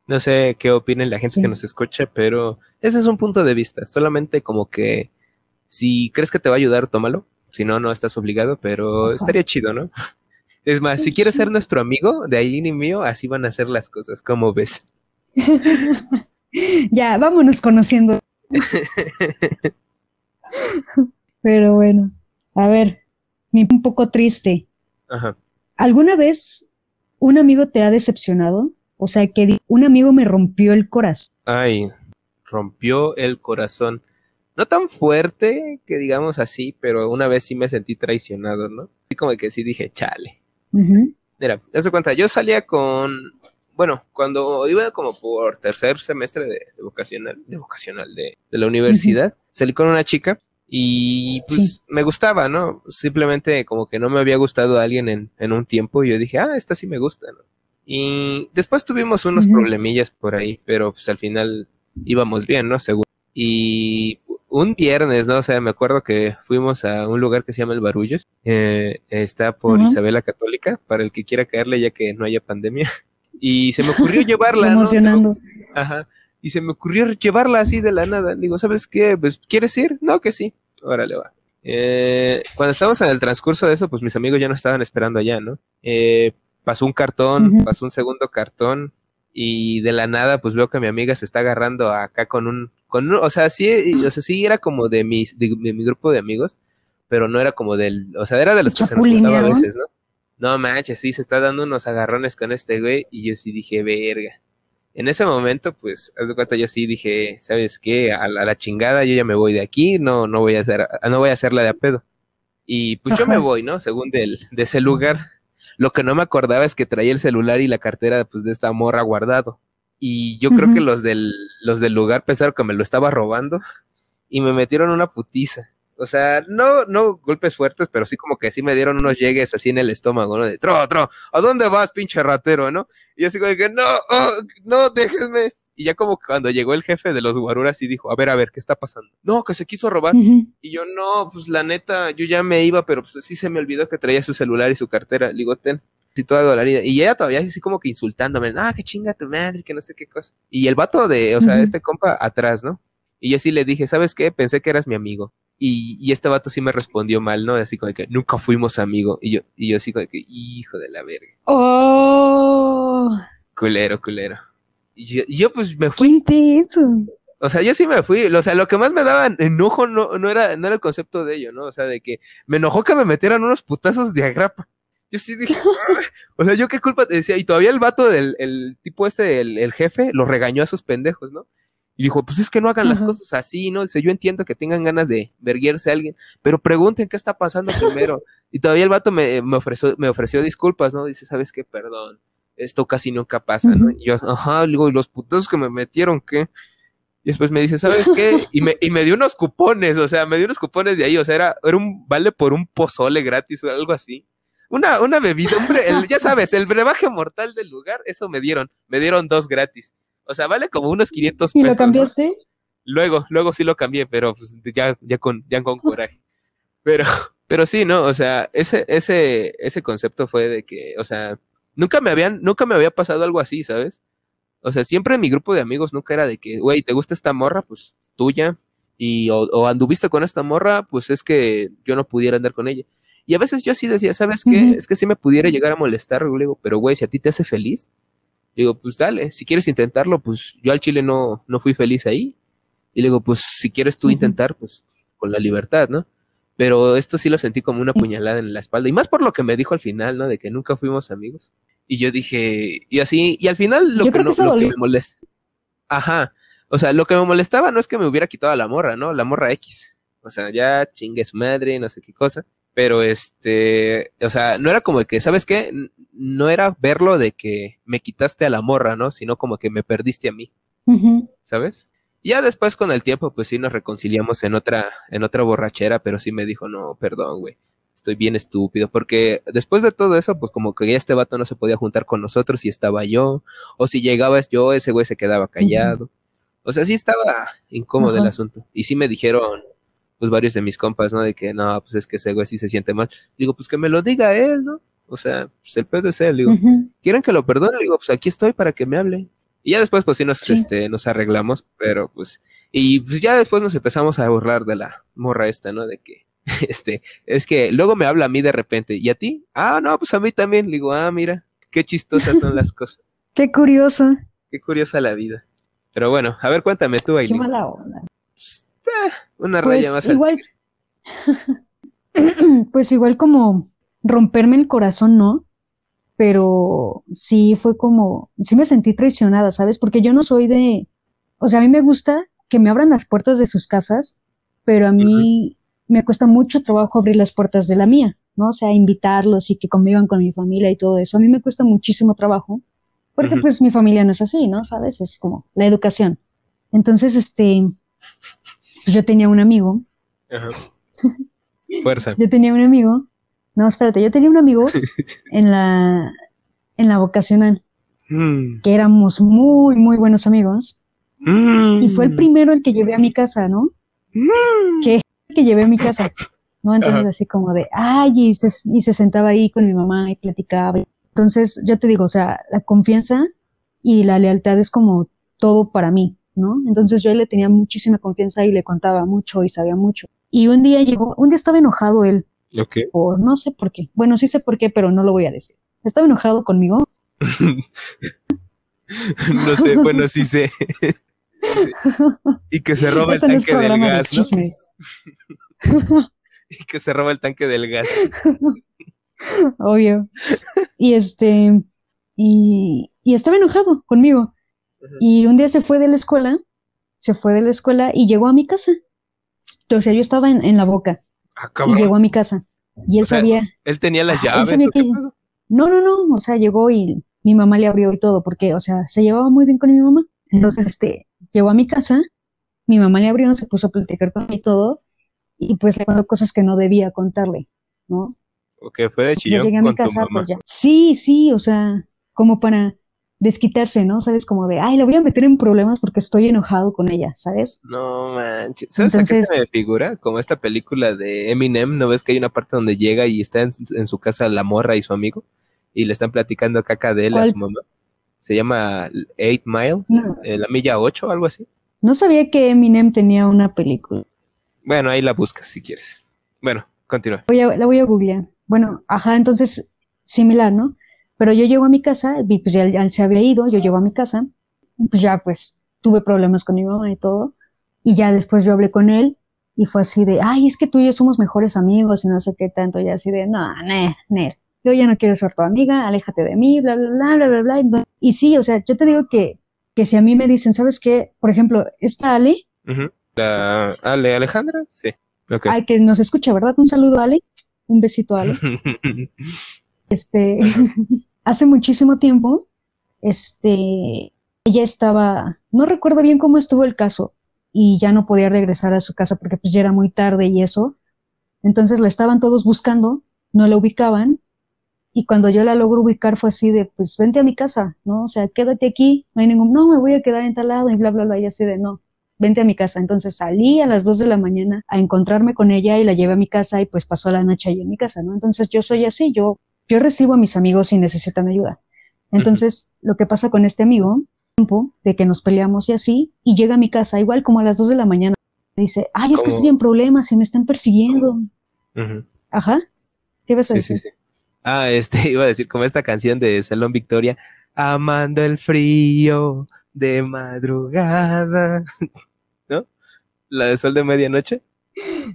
No sé qué opinen la gente que nos escucha, pero ese es un punto de vista. Solamente como que si crees que te va a ayudar, tómalo. Si no, no estás obligado, pero estaría chido, ¿no? Es más, si quieres ser nuestro amigo de Aileen y mío, así van a ser las cosas, como ves. ya, vámonos conociendo. Pero bueno, a ver, un poco triste. Ajá. ¿Alguna vez un amigo te ha decepcionado? O sea, que un amigo me rompió el corazón. Ay, rompió el corazón. No tan fuerte que digamos así, pero una vez sí me sentí traicionado, ¿no? Así como que sí dije, chale. Mira, te cuenta, yo salía con bueno, cuando iba como por tercer semestre de, vocacional, de vocacional, de, la universidad, salí con una chica Y pues me gustaba, ¿no? Simplemente como que no me había gustado alguien en, en un tiempo y yo dije, ah, esta sí me gusta, ¿no? Y después tuvimos unos problemillas por ahí, pero pues al final íbamos bien, ¿no? Seguro. Y un viernes, ¿no? O sea, me acuerdo que fuimos a un lugar que se llama El Barullos. Eh, está por Isabela Católica, para el que quiera caerle ya que no haya pandemia. Y se me ocurrió llevarla, Emocionando. Ajá. Y se me ocurrió llevarla así de la nada. Digo, ¿sabes qué? Pues, ¿quieres ir? No, que sí. Órale, va. Eh, cuando estábamos en el transcurso de eso, pues mis amigos ya no estaban esperando allá, ¿no? Eh, pasó un cartón, pasó un segundo cartón y de la nada pues veo que mi amiga se está agarrando acá con un, con o sea, sí, o sea, sí era como de mis, de, mi grupo de amigos, pero no era como del, o sea, era de los que se nos juntaba a veces, ¿no? No manches, sí, se está dando unos agarrones con este güey y yo sí dije, verga. En ese momento, pues, haz de cuenta, yo sí dije, ¿sabes qué? A la, chingada, yo ya me voy de aquí, no, no voy a hacer, no voy a hacerla de a pedo. Y pues yo me voy, ¿no? Según del, de ese lugar. Lo que no me acordaba es que traía el celular y la cartera pues de esta morra guardado. Y yo creo que los del, los del lugar pensaron que me lo estaba robando y me metieron una putiza. O sea, no, no golpes fuertes, pero sí como que sí me dieron unos llegues así en el estómago, ¿no? De, tro, tro, ¿a dónde vas, pinche ratero, no? Y yo así como que, no, oh, no, déjenme. Y ya como cuando llegó el jefe de los guaruras y dijo, a ver, a ver, ¿qué está pasando? No, que se quiso robar. Y yo, no, pues la neta, yo ya me iba, pero pues sí se me olvidó que traía su celular y su cartera. Le digo, ten. Y toda dolorida. Y ella todavía así como que insultándome, ah, qué chinga tu madre, que no sé qué cosa. Y el vato de, o sea, este compa atrás, ¿no? Y yo sí le dije, ¿sabes qué? Pensé que eras mi amigo. Y, y este vato sí me respondió mal, ¿no? Así como que nunca fuimos amigos. Y yo, y yo así como que, hijo de la verga. Oh. Culero, culero. Y yo, pues me fui. O sea, yo sí me fui. O sea, lo que más me daba enojo no, no, era, no era el concepto de ello, ¿no? O sea, de que me enojó que me metieran unos putazos de agrapa. Yo sí dije, o sea, yo qué culpa te decía. Y todavía el vato del el tipo este, el, el jefe, lo regañó a sus pendejos, ¿no? Y dijo, pues es que no hagan las cosas así, ¿no? Dice, yo entiendo que tengan ganas de verguerse a alguien, pero pregunten qué está pasando primero. y todavía el vato me, me, ofreció, me ofreció disculpas, ¿no? Dice, ¿sabes qué? Perdón esto casi nunca pasa, ¿no? Y yo, ajá, digo, y los putos que me metieron, ¿qué? Y después me dice, ¿sabes qué? Y me, y me dio unos cupones, o sea, me dio unos cupones de ahí, o sea, era, era un vale por un pozole gratis o algo así. Una, una bebida, hombre, ya sabes, el brebaje mortal del lugar, eso me dieron, me dieron dos gratis. O sea, vale como unos 500 pesos. ¿Y lo cambiaste? Luego, luego sí lo cambié, pero pues ya, ya con, ya con coraje. Pero, pero sí, ¿no? O sea, ese, ese, ese concepto fue de que, o sea, Nunca me habían, nunca me había pasado algo así, ¿sabes? O sea, siempre en mi grupo de amigos nunca era de que, güey, ¿te gusta esta morra? Pues tuya. Y o, anduviste con esta morra, pues es que yo no pudiera andar con ella. Y a veces yo así decía, ¿sabes qué? Es que si me pudiera llegar a molestar, le digo, pero güey, si a ti te hace feliz, digo, pues dale, si quieres intentarlo, pues yo al chile no, no fui feliz ahí. Y le digo, pues si quieres tú intentar, pues con la libertad, ¿no? Pero esto sí lo sentí como una puñalada en la espalda. Y más por lo que me dijo al final, ¿no? De que nunca fuimos amigos. Y yo dije, y así, y al final lo, que, no, lo que me molesta. Ajá. O sea, lo que me molestaba no es que me hubiera quitado la morra, ¿no? La morra X. O sea, ya chingue su madre, no sé qué cosa. Pero este, o sea, no era como que, ¿sabes qué? No era verlo de que me quitaste a la morra, ¿no? Sino como que me perdiste a mí. ¿Sabes? Ya después con el tiempo, pues sí nos reconciliamos en otra, en otra borrachera, pero sí me dijo, no, perdón, güey, estoy bien estúpido, porque después de todo eso, pues como que ya este vato no se podía juntar con nosotros si estaba yo, o si llegaba yo, ese güey se quedaba callado. O sea, sí estaba incómodo el asunto. Y sí me dijeron, pues varios de mis compas, ¿no? De que no, pues es que ese güey sí se siente mal. Digo, pues que me lo diga él, ¿no? O sea, pues el pedo es él. Digo, ¿quieren que lo perdone? Digo, pues aquí estoy para que me hable. Y ya después, pues sí nos, Este, nos arreglamos, pero pues, y pues ya después nos empezamos a burlar de la morra esta, ¿no? De que, este, es que luego me habla a mí de repente, ¿y a ti? Ah, no, pues a mí también. Le digo, ah, mira, qué chistosas son las cosas. qué curioso. Qué curiosa la vida. Pero bueno, a ver, cuéntame tú, Aileen. Qué mala onda. Pues, eh, una raya pues, más. Igual, pues igual como romperme el corazón, ¿no? pero sí fue como, sí me sentí traicionada, ¿sabes? Porque yo no soy de, o sea, a mí me gusta que me abran las puertas de sus casas, pero a mí me cuesta mucho trabajo abrir las puertas de la mía, ¿no? O sea, invitarlos y que convivan con mi familia y todo eso. A mí me cuesta muchísimo trabajo, porque pues mi familia no es así, ¿no? ¿Sabes? Es como la educación. Entonces, este, yo tenía un amigo Ajá. Fuerza. Yo tenía un amigo, no, espérate, yo tenía un amigo en la, en la vocacional, Mm. que éramos muy, muy buenos amigos, y fue el primero el que llevé a mi casa, ¿no? Mm. Que el que llevé a mi casa, ¿no? Entonces Ajá. así como de, ay, y se, y se sentaba ahí con mi mamá y platicaba. Entonces, yo te digo, o sea, la confianza y la lealtad es como todo para mí, ¿no? Entonces yo le tenía muchísima confianza y le contaba mucho y sabía mucho. Y un día llegó, un día estaba enojado él, Ok. por no sé por qué. Bueno, sí sé por qué, pero no lo voy a decir. Estaba enojado conmigo. no sé, bueno, sí sé. y que se roba el no tanque del de gas. Y que se roba el tanque del gas. Obvio. Y este, y, y estaba enojado conmigo. Y un día se fue de la escuela, se fue de la escuela y llegó a mi casa. O sea, yo estaba en, en la boca Ah, y llegó a mi casa. Y él O sea, sabía, Él tenía las él llaves. no, no, no, o sea, llegó y mi mamá le abrió y todo, porque, o sea, se llevaba muy bien con mi mamá. Entonces, este, llegó a mi casa, mi mamá le abrió, se puso a platicar con él y todo, y pues le contó cosas que no debía contarle, ¿no? Ok, fue de Yo chillón llegué a mi con tu casa, mamá. pues ya. Sí, sí, o sea, como para desquitarse, ¿no? ¿Sabes? Como de, ay, la voy a meter en problemas porque estoy enojado con ella, ¿sabes? No manches. ¿Sabes a qué Entonces- se me figura? Como esta película de Eminem, ¿no ves que hay una parte donde llega y está en, en su casa la morra y su amigo? Y le están platicando caca de él a su mamá. Se llama Eight Mile, No, eh, la milla 8 algo así. no sabía que Eminem tenía una película. Bueno, ahí la buscas si quieres. Bueno, continúa. Voy a- la voy a googlear. Bueno, ajá, entonces, similar, ¿no? Pero yo llego a mi casa, y pues ya, ya se había ido, yo llego a mi casa, y pues ya pues tuve problemas con mi mamá y todo, y ya después yo hablé con él, y fue así de, ay, es que tú y yo somos mejores amigos, y no sé qué tanto, y así de, no, ne, ne, yo ya no quiero ser tu amiga, aléjate de mí, bla, bla, bla, bla, bla, bla. Y sí, o sea, yo te digo que, que si a mí me dicen, ¿sabes qué? Por ejemplo, esta Ale. La Ale Alejandra, sí. Ok. al que nos escucha, ¿verdad? Un saludo, Ale, un besito, Ale. Este, hace muchísimo tiempo, este, ella estaba, no recuerdo bien cómo estuvo el caso, y ya no podía regresar a su casa porque pues ya era muy tarde y eso. Entonces la estaban todos buscando, no la ubicaban, y cuando yo la logro ubicar fue así de, pues vente a mi casa, ¿no? O sea, quédate aquí, no hay ningún, no, me voy a quedar en tal lado y bla, bla, bla, y así de, no, vente a mi casa. Entonces salí a las dos de la mañana a encontrarme con ella y la llevé a mi casa y pues pasó la noche ahí en mi casa, ¿no? Entonces yo soy así, yo, yo recibo a mis amigos si necesitan ayuda. Entonces, lo que pasa con este amigo, tiempo de que nos peleamos y así, y llega a mi casa igual como a las dos de la mañana, dice, ay, es que estoy en problemas y me están persiguiendo. Ajá. ¿Qué vas a Sí, decir? sí, sí. Ah, este, iba a decir como esta canción de Salón Victoria, amando el frío de madrugada, ¿no? La de Sol de Medianoche.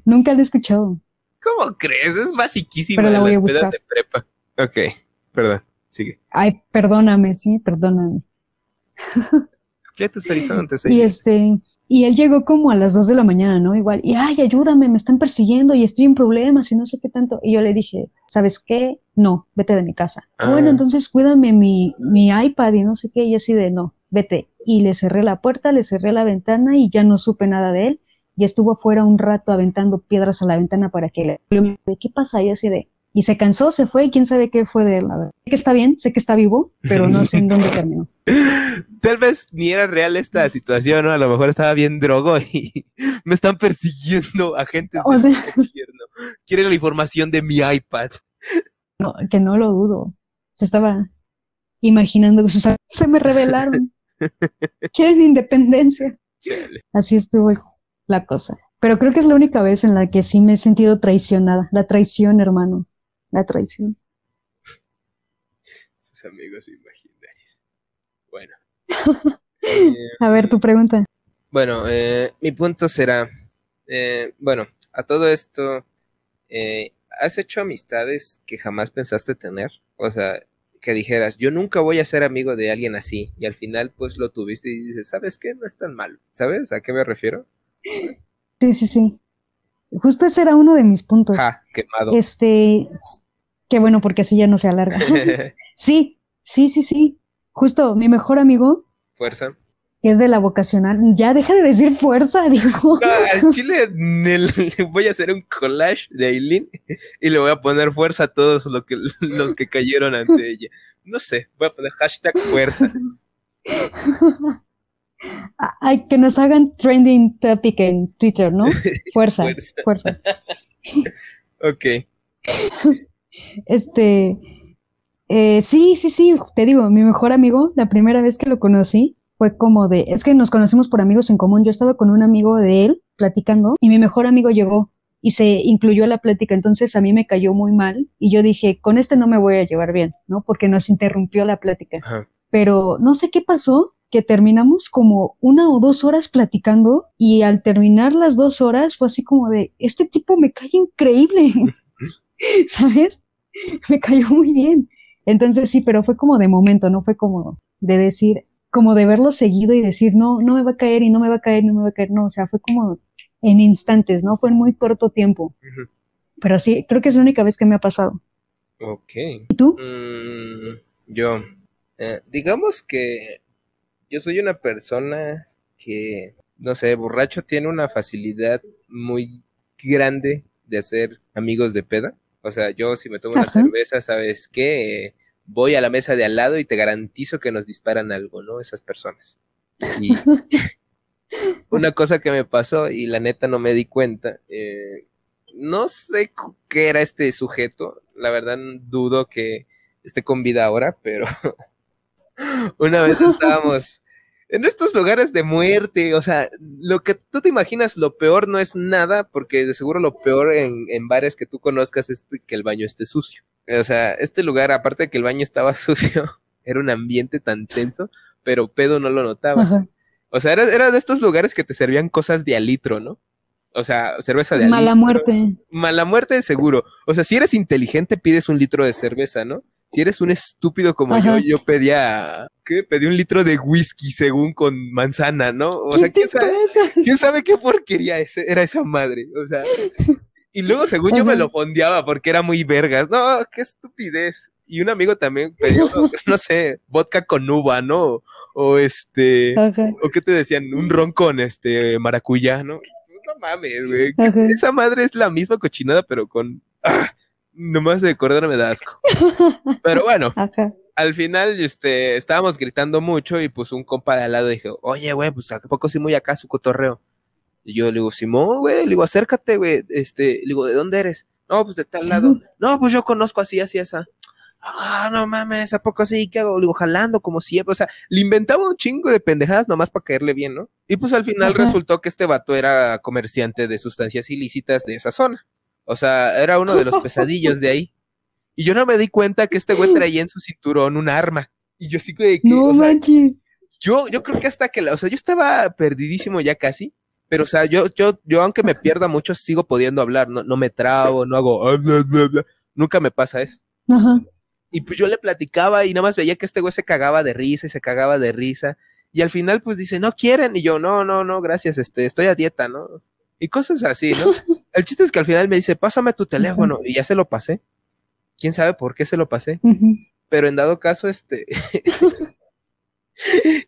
Nunca la he escuchado. ¿Cómo crees? Es basiquísima Pero la voy a buscar. de prepa. Ok, perdón, sigue. Ay, perdóname, sí, perdóname. Amplía tus horizontes. Y este, y él llegó como a las dos de la mañana, ¿no? Igual, y ay, ayúdame, me están persiguiendo y estoy en problemas y no sé qué tanto. Y yo le dije, ¿sabes qué? No, vete de mi casa. Ah. Bueno, entonces cuídame mi, mi iPad y no sé qué. Y así de, no, vete. Y le cerré la puerta, le cerré la ventana y ya no supe nada de él. Y estuvo afuera un rato aventando piedras a la ventana para que le... ¿Qué pasa? Y así de... Y se cansó, se fue y quién sabe qué fue de él. la verdad. Sé que está bien, sé que está vivo, pero no sé en dónde terminó. Tal vez ni era real esta situación, ¿no? A lo mejor estaba bien drogo y me están persiguiendo agentes O del sea, gobierno. Quieren la información de mi iPad. no, que no lo dudo. Se estaba imaginando que sus se me revelaron. Quieren independencia. Chale. Así estuvo la cosa. Pero creo que es la única vez en la que sí me he sentido traicionada. La traición, hermano. La traición. Sus amigos imaginarios. Bueno. Eh, A ver, tu pregunta. Bueno, eh, mi punto será, eh, bueno, a todo esto, eh, ¿has hecho amistades que jamás pensaste tener? O sea, que dijeras, yo nunca voy a ser amigo de alguien así, y al final pues lo tuviste y dices, ¿sabes qué? No es tan malo. ¿Sabes a qué me refiero? Sí, sí, sí. Justo ese era uno de mis puntos. Ja, quemado. Este, qué bueno, porque así ya no se alarga. Sí, sí, sí, sí. Justo mi mejor amigo, Fuerza. que es de la vocacional, ya deja de decir fuerza, dijo. No, al chile voy a hacer un collage de Aileen y le voy a poner fuerza a todos los que, los que cayeron ante ella. No sé, voy a poner hashtag fuerza. Ay, que nos hagan trending topic en Twitter, ¿no? Fuerza, fuerza. ok. Este, eh, sí, sí, sí, te digo, mi mejor amigo, la primera vez que lo conocí, fue como de, es que nos conocimos por amigos en común. Yo estaba con un amigo de él platicando y mi mejor amigo llegó y se incluyó a la plática. Entonces a mí me cayó muy mal y yo dije, con este no me voy a llevar bien, ¿no? Porque nos interrumpió la plática. Pero no sé qué pasó, que terminamos como una o dos horas platicando y al terminar las dos horas fue así como de, este tipo me cae increíble, ¿sabes? Me cayó muy bien. Entonces sí, pero fue como de momento, no fue como de decir, como de verlo seguido y decir, no, no me va a caer y no me va a caer, no me va a caer, no, o sea, fue como en instantes, ¿no? Fue en muy corto tiempo. Pero sí, creo que es la única vez que me ha pasado. Ok. ¿Y tú? Mm, yo, eh, digamos que yo soy una persona que, no sé, borracho tiene una facilidad muy grande de hacer amigos de peda. O sea, yo si me tomo una cerveza, ¿sabes qué? voy a la mesa de al lado y te garantizo que nos disparan algo, ¿no? Esas personas. Y una cosa que me pasó y la neta no me di cuenta, eh, no sé qué era este sujeto, la verdad dudo que esté con vida ahora, pero una vez estábamos en estos lugares de muerte, o sea, lo que tú te imaginas, lo peor no es nada, porque de seguro lo peor en, en bares que tú conozcas es que el baño esté sucio. O sea, este lugar, aparte de que el baño estaba sucio, era un ambiente tan tenso, pero pedo no lo notabas. O sea, era, era, de estos lugares que te servían cosas de alitro, ¿no? O sea, cerveza de Mala muerte. Mala muerte seguro. O sea, si eres inteligente, pides un litro de cerveza, ¿no? Si eres un estúpido como yo, yo pedía, ¿qué? Pedí un litro de whisky según con manzana, ¿no? O sea, ¿quién sabe, ¿quién sabe qué porquería era esa madre? O sea, y luego, según yo, me lo fondeaba porque era muy vergas. No, qué estupidez. Y un amigo también pidió, no sé, vodka con uva, ¿no? O este, o qué te decían, un ron con este maracuyá, ¿no? No mames, güey. Esa madre es la misma cochinada, pero con. ¡ah! Nomás de acordarme da asco. Pero bueno, al final, este, estábamos gritando mucho y pues un compa de al lado dijo, oye, güey, pues a poco sí muy acá su cotorreo. Y yo le digo, Simón, güey, le digo, acércate, güey, este, le digo, ¿de dónde eres? No, pues de tal lado. No, pues yo conozco así, así, esa. Ah, no mames, ¿a poco así? ¿Qué hago? Le digo, jalando como siempre. O sea, le inventaba un chingo de pendejadas nomás para caerle bien, ¿no? Y pues al final resultó que este vato era comerciante de sustancias ilícitas de esa zona. O sea, era uno de los pesadillos de ahí. Y yo no me di cuenta que este güey traía en su cinturón un arma. Y yo sí que... No manches. Yo, yo creo que hasta que la, o sea, yo estaba perdidísimo ya casi. Pero, o sea, yo, yo, yo aunque me pierda mucho, sigo pudiendo hablar, no, no me trabo, no hago, nunca me pasa eso. Ajá. Y pues yo le platicaba y nada más veía que este güey se cagaba de risa y se cagaba de risa. Y al final, pues dice, no quieren. Y yo, no, no, no, gracias, este, estoy a dieta, ¿no? Y cosas así, ¿no? El chiste es que al final me dice, pásame tu teléfono. Y ya se lo pasé. Quién sabe por qué se lo pasé. Pero en dado caso, este,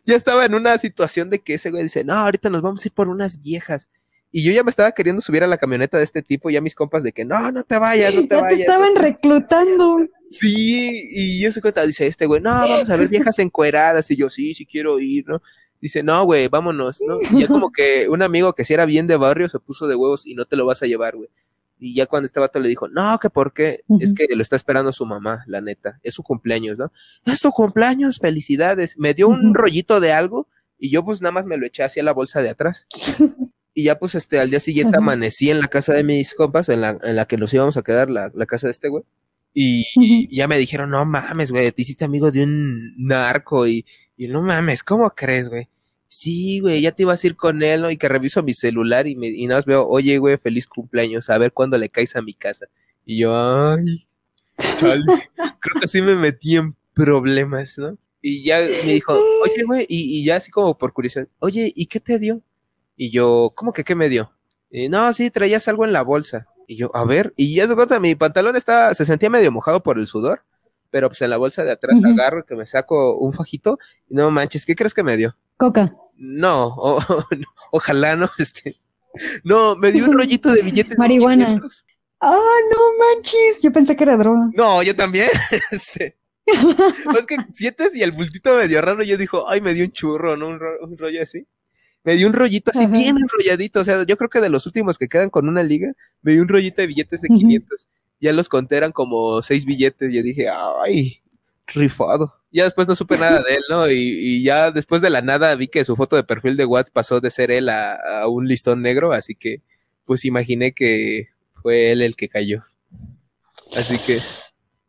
ya estaba en una situación de que ese güey dice, no, ahorita nos vamos a ir por unas viejas. Y yo ya me estaba queriendo subir a la camioneta de este tipo, ya mis compas de que no, no te vayas, no te vayas. Te estaban reclutando. Sí, y ese cuenta dice este güey, no, vamos a ver viejas encueradas. Y yo, sí, sí quiero ir, ¿no? Dice, no, güey, vámonos, ¿no? Y ya como que un amigo que si era bien de barrio se puso de huevos y no te lo vas a llevar, güey. Y ya cuando este vato le dijo, no, que por qué, es que lo está esperando su mamá, la neta, es su cumpleaños, ¿no? Es tu cumpleaños, felicidades. Me dio un rollito de algo y yo pues nada más me lo eché hacia la bolsa de atrás. y ya pues este, al día siguiente amanecí en la casa de mis compas, en la, en la que nos íbamos a quedar, la, la casa de este güey. Y, ya me dijeron, no mames, güey, te hiciste amigo de un narco y, y no mames, ¿cómo crees, güey? sí, güey, ya te ibas a ir con él, ¿no? Y que reviso mi celular y, me, y nada más veo, oye, güey, feliz cumpleaños, a ver cuándo le caes a mi casa. Y yo, ay, creo que sí me metí en problemas, ¿no? Y ya me dijo, oye, güey, y, y, ya así como por curiosidad, oye, ¿y qué te dio? Y yo, ¿cómo que qué me dio? Y, no, sí, traías algo en la bolsa. Y yo, a ver, y ya se cuenta, mi pantalón estaba, se sentía medio mojado por el sudor, pero pues en la bolsa de atrás agarro que me saco un fajito y no manches, ¿qué crees que me dio? Coca. No, ojalá no, este. No, me dio un rollito de billetes. Marihuana. Ah, no manches, yo pensé que era droga. No, yo también. Este. es que sientes y el bultito medio raro, yo dijo, ay, me dio un churro, ¿no? Un, rollo así. Me dio un rollito así bien enrolladito. O sea, yo creo que de los últimos que quedan con una liga, me dio un rollito de billetes de 500. Ya los conté, eran como seis billetes. Yo dije, ay, rifado. Ya después no supe nada de él, ¿no? Y, ya después de la nada vi que su foto de perfil de WhatsApp pasó de ser él a, un listón negro, así que pues imaginé que fue él el que cayó. Así que,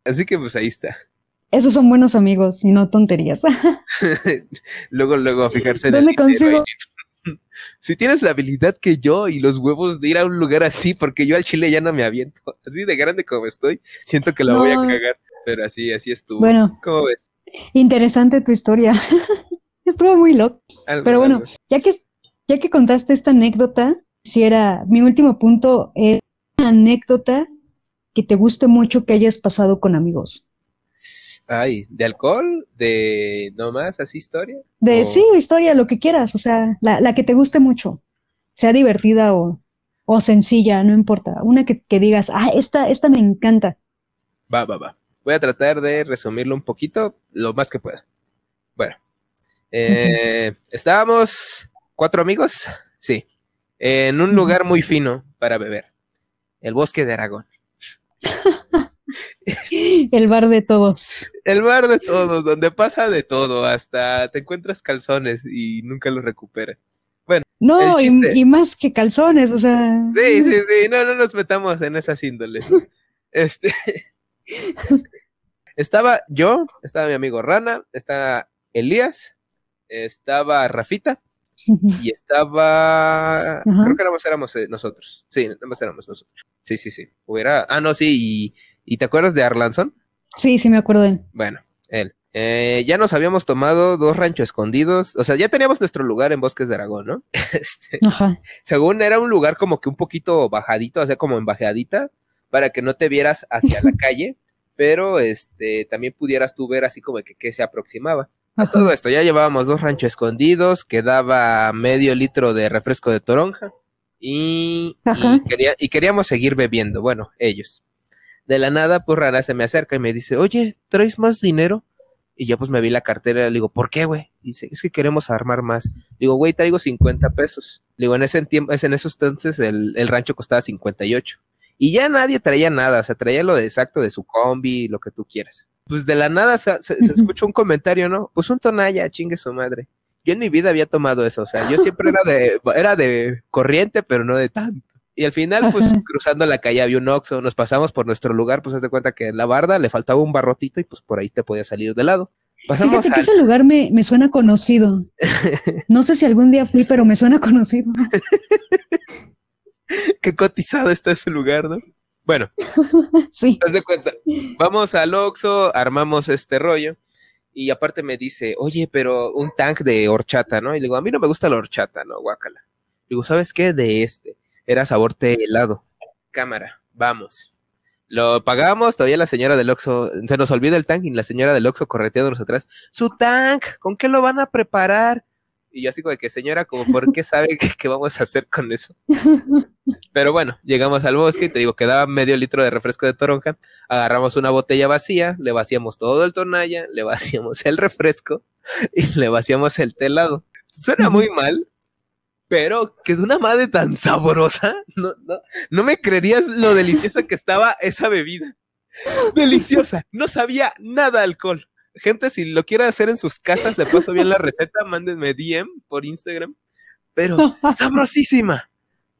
así que pues ahí está. Esos son buenos amigos y no tonterías. luego, luego, fijarse en ¿Dónde consigo? Si tienes la habilidad que yo y los huevos de ir a un lugar así, porque yo al chile ya no me aviento. Así de grande como estoy, siento que la voy a cagar. Pero así, así estuvo. Bueno. ¿Cómo ves? Interesante tu historia. Estuvo muy loco. Pero bueno, ya que, ya que contaste esta anécdota, si era mi último punto, es una anécdota que te guste mucho que hayas pasado con amigos. Ay, ¿de alcohol? ¿De nomás así historia? De sí, historia, lo que quieras, o sea, la, que te guste mucho, sea divertida o, o sencilla, no importa. Una que, que, digas, ah, esta, esta me encanta. Va, va, va. Voy a tratar de resumirlo un poquito, lo más que pueda. Bueno, eh, estábamos cuatro amigos, sí, en un lugar muy fino para beber, el bosque de Aragón. el bar de todos. El bar de todos, donde pasa de todo, hasta te encuentras calzones y nunca los recuperas. Bueno. No, y, más que calzones, o sea. Sí, sí, sí, no, no nos metamos en esas índoles. Este. Estaba yo, estaba mi amigo Rana, estaba Elías, estaba Rafita y estaba. Creo que nada más éramos eh, nosotros. Sí, nada más éramos nosotros. Sí, sí, sí. Hubiera. Ah, no, sí. ¿Y, te acuerdas de Arlanson? Sí, sí, me acuerdo de él. Bueno, él. Eh, ya nos habíamos tomado dos ranchos escondidos, o sea, ya teníamos nuestro lugar en Bosques de Aragón, ¿no? Este, Ajá. Según era un lugar como que un poquito bajadito, o sea, como en bajadita, para que no te vieras hacia la calle, pero este también pudieras tú ver así como que, que se aproximaba. A todo esto, ya llevábamos dos ranchos escondidos, quedaba medio litro de refresco de toronja y, y, queríamos seguir bebiendo, bueno, ellos. De la nada, pues Rana se me acerca y me dice, oye, ¿traes más dinero? Y yo pues me vi la cartera y le digo, ¿por qué, güey? Dice, es que queremos armar más. Digo, güey, traigo 50 pesos. Digo, en ese tiempo, en esos entonces el, el rancho costaba 58. Y ya nadie traía nada, o sea, traía lo de exacto de su combi, lo que tú quieras. Pues de la nada se, escuchó un comentario, ¿no? Pues un tonalla, chingue su madre. Yo en mi vida había tomado eso, o sea, yo siempre era de, era de corriente, pero no de tanto. Y al final, pues cruzando la calle había un Oxxo, nos pasamos por nuestro lugar, pues haz de cuenta que en la barda le faltaba un barrotito y pues por ahí te podía salir de lado. Pasamos que ese lugar me, me suena conocido. No sé si algún día fui, pero me suena conocido. Qué cotizado está ese lugar, ¿no? Bueno, sí. Haz de cuenta, vamos al Oxxo, armamos este rollo y aparte me dice, oye, pero un tank de horchata, ¿no? Y le digo, a mí no me gusta la horchata, ¿no? Guácala. Digo, ¿sabes qué? De este. Era sabor té helado. Cámara, vamos. Lo pagamos, todavía la señora del Oxxo, se nos olvida el tank y la señora del Oxxo correteándonos atrás. Su tank, ¿con qué lo van a preparar? Y yo así como que, señora, como, ¿por qué sabe qué, vamos a hacer con eso? Pero bueno, llegamos al bosque y te digo, quedaba medio litro de refresco de toronja, agarramos una botella vacía, le vaciamos todo el tonalla, le vaciamos el refresco y le vaciamos el telado. Suena muy mal, pero que es una madre tan sabrosa, no, no, no me creerías lo deliciosa que estaba esa bebida. Deliciosa, no sabía nada alcohol gente, si lo quiere hacer en sus casas, le paso bien la receta, mándenme DM por Instagram. Pero sabrosísima.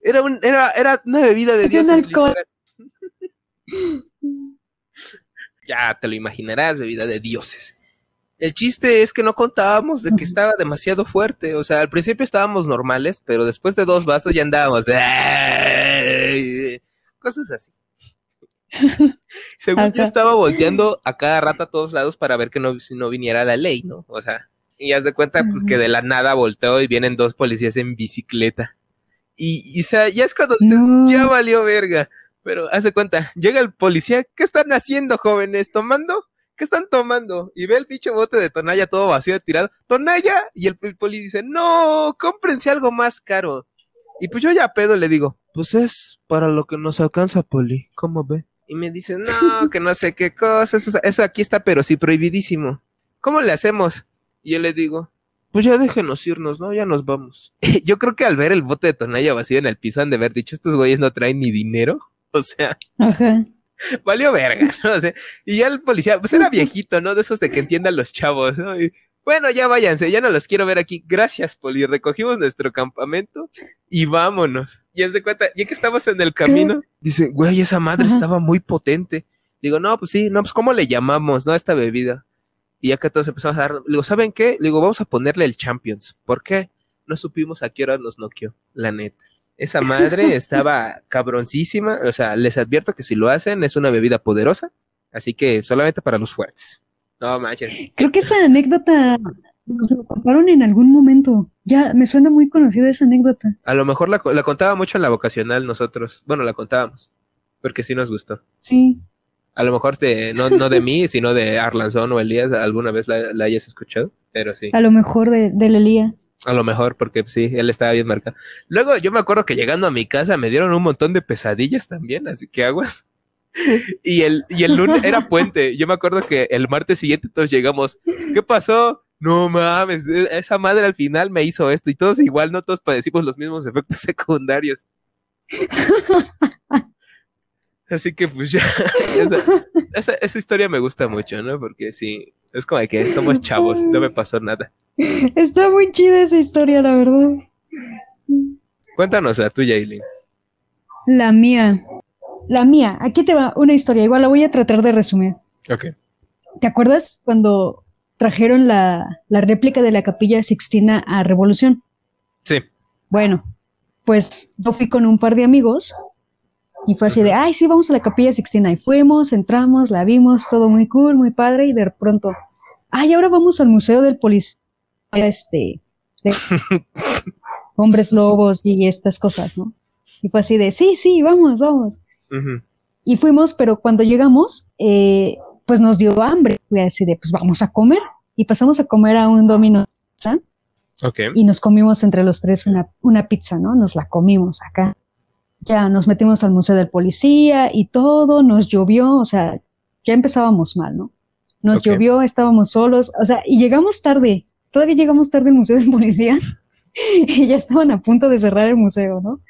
Era, un, era, era una bebida de dioses. ya te lo imaginarás, bebida de dioses. El chiste es que no contábamos de que estaba demasiado fuerte. O sea, al principio estábamos normales, pero después de dos vasos ya andábamos. Cosas así. Según yo estaba volteando a cada rato a todos lados para ver que no, no viniera la ley, ¿no? O sea, y haz de cuenta, pues que de la nada volteó y vienen dos policías en bicicleta. Y, y o sea, ya es cuando dices, ya valió verga. Pero haz de cuenta, llega el policía, ¿qué están haciendo, jóvenes? ¿Tomando? ¿Qué están tomando? Y ve el pinche bote de Tonaya todo vacío, tirado. ¡Tonaya! Y el, poli dice, no, cómprense algo más caro. Y pues yo ya pedo le digo, pues es para lo que nos alcanza, poli. ¿Cómo ve? Y me dice, no, que no sé qué cosa, eso, aquí está, pero sí prohibidísimo. ¿Cómo le hacemos? Y yo le digo, pues ya déjenos irnos, ¿no? Ya nos vamos. yo creo que al ver el bote de Tonaya vacío en el piso han de haber dicho, estos güeyes no traen ni dinero. O sea. Ajá. Valió verga, ¿no? O sea, y ya el policía, pues era viejito, ¿no? De esos de que entiendan los chavos, ¿no? Y, bueno, ya váyanse, ya no los quiero ver aquí. Gracias, Poli. Recogimos nuestro campamento y vámonos. Y es de cuenta, ya que estamos en el camino, dice, güey, esa madre estaba muy potente. Digo, no, pues sí, no, pues ¿cómo le llamamos, no, a esta bebida? Y ya que todos empezamos a dar, digo, ¿saben qué? Le digo, vamos a ponerle el Champions. ¿Por qué? No supimos a qué hora nos noqueó, la neta. Esa madre estaba cabroncísima. O sea, les advierto que si lo hacen es una bebida poderosa. Así que solamente para los fuertes. No manches. Creo que esa anécdota nos la contaron en algún momento. Ya, me suena muy conocida esa anécdota. A lo mejor la, la contaba mucho en la vocacional nosotros. Bueno, la contábamos. Porque sí nos gustó. Sí. A lo mejor de, no, no de mí, sino de Arlanzón o Elías, alguna vez la, la, hayas escuchado, pero sí. A lo mejor de, del Elías. A lo mejor, porque sí, él estaba bien marcado. Luego yo me acuerdo que llegando a mi casa me dieron un montón de pesadillas también, así que aguas. y el, y el lunes era puente. Yo me acuerdo que el martes siguiente todos llegamos. ¿Qué pasó? No mames, e, esa madre al final me hizo esto y todos igual, no todos padecimos los mismos efectos secundarios. Así que pues ya, esa, esa, historia me gusta mucho, ¿no? Porque sí, es como que somos chavos, no me pasó nada. Está muy chida esa historia, la verdad. Cuéntanos a tuya, Eileen. La mía. La mía. Aquí te va una historia, igual la voy a tratar de resumir. Ok. ¿Te acuerdas cuando trajeron la, la réplica de la capilla Sixtina a Revolución? Sí. Bueno, pues yo fui con un par de amigos y fue así de, ay, sí, vamos a la capilla Sixtina. Y fuimos, entramos, la vimos, todo muy cool, muy padre. Y de pronto, ay, ahora vamos al Museo del Policía, este, de hombres lobos y estas cosas, ¿no? Y fue así de, sí, sí, vamos, vamos. Y fuimos, pero cuando llegamos, eh, pues nos dio hambre. Fui así de, pues vamos a comer. Y pasamos a comer a un domino. Okay. Y nos comimos entre los tres una, una pizza, ¿no? Nos la comimos acá ya nos metimos al Museo del Policía y todo, nos llovió, o sea, ya empezábamos mal, ¿no? Nos llovió, estábamos solos, o sea, y llegamos tarde, todavía llegamos tarde al Museo del Policía y ya estaban a punto de cerrar el museo, ¿no?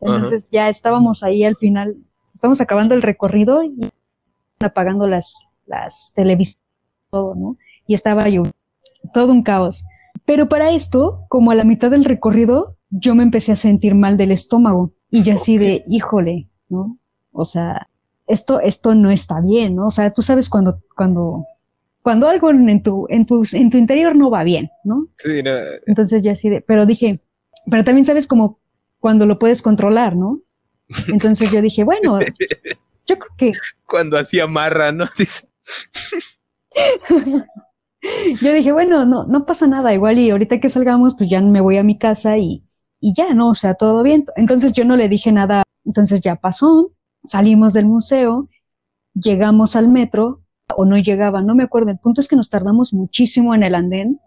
Entonces ya estábamos ahí al final, estamos acabando el recorrido y apagando las, las televisiones, todo, ¿no? Y estaba lloviendo, todo un caos. Pero para esto, como a la mitad del recorrido, yo me empecé a sentir mal del estómago. Y yo así de, híjole, ¿no? O sea, esto, esto no está bien, ¿no? O sea, tú sabes cuando, cuando, cuando algo en tu, en tu, en tu interior no va bien, ¿no? Sí, no. Entonces yo así de, pero dije, pero también sabes como cuando lo puedes controlar, ¿no? Entonces yo dije, bueno, yo creo que... Cuando hacía marra, ¿no? yo dije, bueno, no, no pasa nada, igual y ahorita que salgamos, pues ya me voy a mi casa y, y ya, ¿no? O sea, todo bien. Entonces yo no le dije nada, entonces ya pasó, salimos del museo, llegamos al metro, o no llegaba, no me acuerdo. El punto es que nos tardamos muchísimo en el andén,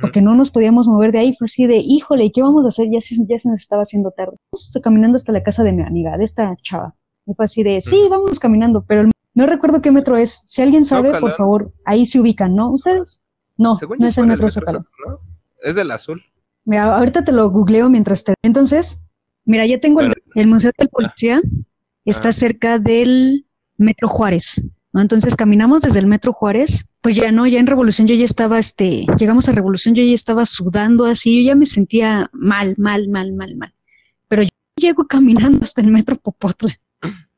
porque no nos podíamos mover de ahí. Fue así de, híjole, ¿y qué vamos a hacer? Ya se, ya se nos estaba haciendo tarde. Estoy caminando hasta la casa de mi amiga, de esta chava. Y fue así de, sí, vamos caminando, pero no recuerdo qué metro es. Si alguien sabe, por favor, ahí se ubican, ¿no? ¿Ustedes? No, no es el metro, Zócalo. Es del azul. Mira, ahorita te lo googleo mientras te... Entonces, mira, ya tengo el, Museo del Policía, está ah. cerca del Metro Juárez, ¿no? Entonces caminamos desde el Metro Juárez, pues ya no, ya en Revolución yo ya estaba, este, llegamos a Revolución, yo ya estaba sudando así, yo ya me sentía mal, mal, mal, mal, mal. Pero yo llego caminando hasta el Metro Popotla.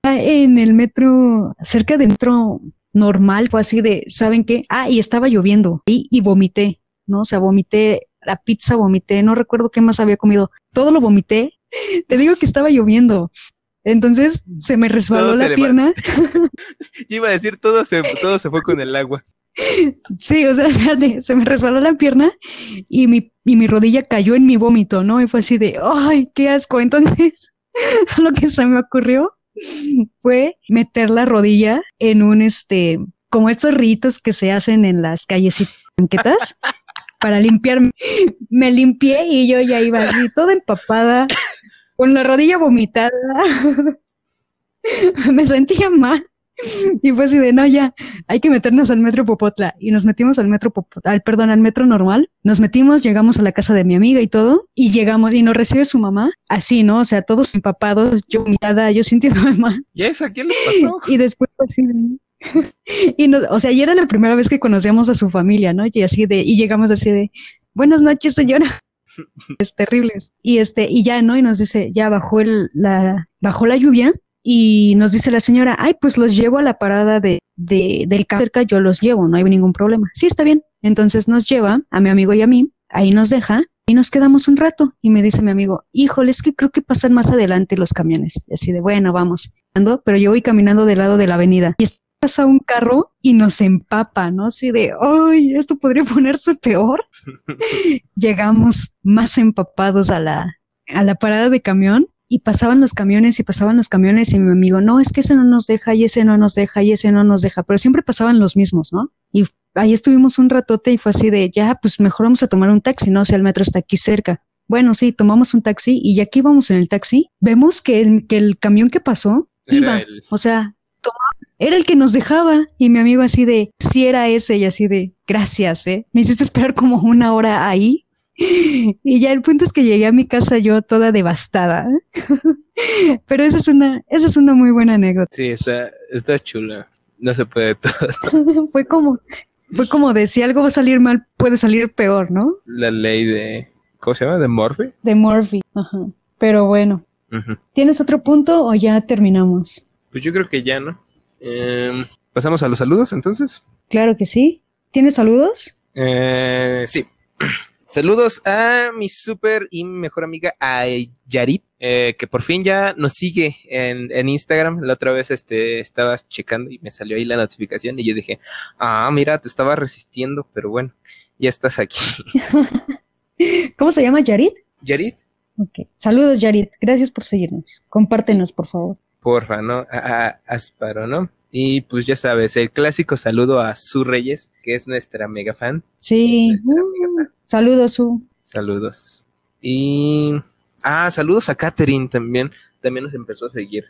En el metro, cerca del metro normal, fue así de, ¿saben qué? Ah, y estaba lloviendo y, y vomité, ¿no? O sea, vomité la pizza vomité, no recuerdo qué más había comido, todo lo vomité. Te digo que estaba lloviendo. Entonces se me resbaló la pierna. Yo iba a decir, todo se, todo se fue con el agua. Sí, o sea, se me resbaló la pierna y mi, y mi rodilla cayó en mi vómito, ¿no? Y fue así de, ¡ay, qué asco! Entonces, lo que se me ocurrió fue meter la rodilla en un, este, como estos ritos que se hacen en las calles y banquetas para limpiarme. Me limpié y yo ya iba así, toda empapada, con la rodilla vomitada. me sentía mal. Y fue así de, no, ya, hay que meternos al metro Popotla. Y nos metimos al metro Popotla, al, perdón, al metro normal. Nos metimos, llegamos a la casa de mi amiga y todo. Y llegamos y nos recibe su mamá. Así, ¿no? O sea, todos empapados, yo vomitada, yo sintiéndome mal. ¿Y eso a quién le pasó? Y después así de, y no, o sea, y era la primera vez que conocíamos a su familia, ¿no? Y así de, y llegamos así de, buenas noches, señora. es terrible. Y este, y ya, ¿no? Y nos dice, ya bajó el, la, bajó la lluvia y nos dice la señora, ay, pues los llevo a la parada de, de del cerca, yo los llevo, no hay ningún problema. Sí, está bien. Entonces nos lleva a mi amigo y a mí, ahí nos deja y nos quedamos un rato. Y me dice mi amigo, híjole, es que creo que pasan más adelante los camiones. Y así de, bueno, vamos. Pero yo voy caminando del lado de la avenida y pasa un carro y nos empapa, ¿no? Así de, ¡ay, esto podría ponerse peor! Llegamos más empapados a la, a la parada de camión y pasaban los camiones y pasaban los camiones y mi amigo, no, es que ese no nos deja y ese no nos deja y ese no nos deja, pero siempre pasaban los mismos, ¿no? Y ahí estuvimos un ratote y fue así de, ya, pues mejor vamos a tomar un taxi, ¿no? O sea, el metro está aquí cerca. Bueno, sí, tomamos un taxi y ya que íbamos en el taxi, vemos que el, que el camión que pasó iba, o sea, era el que nos dejaba y mi amigo así de, si era ese y así de, gracias, ¿eh? Me hiciste esperar como una hora ahí y ya el punto es que llegué a mi casa yo toda devastada. Pero esa es una, esa es una muy buena anécdota. Sí, está, está chula. No se puede todo. fue como, fue como de si algo va a salir mal, puede salir peor, ¿no? La ley de, ¿cómo se llama? ¿De Murphy? De Murphy, ajá. Pero bueno. ¿Tienes otro punto o ya terminamos? Pues yo creo que ya, ¿no? Em, ¿Pasamos a los saludos entonces? Claro que sí. ¿Tienes saludos? Eh, sí. Saludos a mi súper y mejor amiga, a Yarit, eh, que por fin ya nos sigue en, en, Instagram. La otra vez este, estabas checando y me salió ahí la notificación y yo dije, ah, mira, te estaba resistiendo, pero bueno, ya estás aquí. ¿Cómo se llama Yarit? Yarit. Ok. Saludos, Yarit. Gracias por seguirnos. Compártenos, por favor. Porfa, ¿no? A, Asparo, ¿no? Y pues ya sabes, el clásico saludo a Su Reyes, que es nuestra mega fan. Sí. Saludos, Su. Saludos. Y. Ah, saludos a Katherine también. También nos empezó a seguir.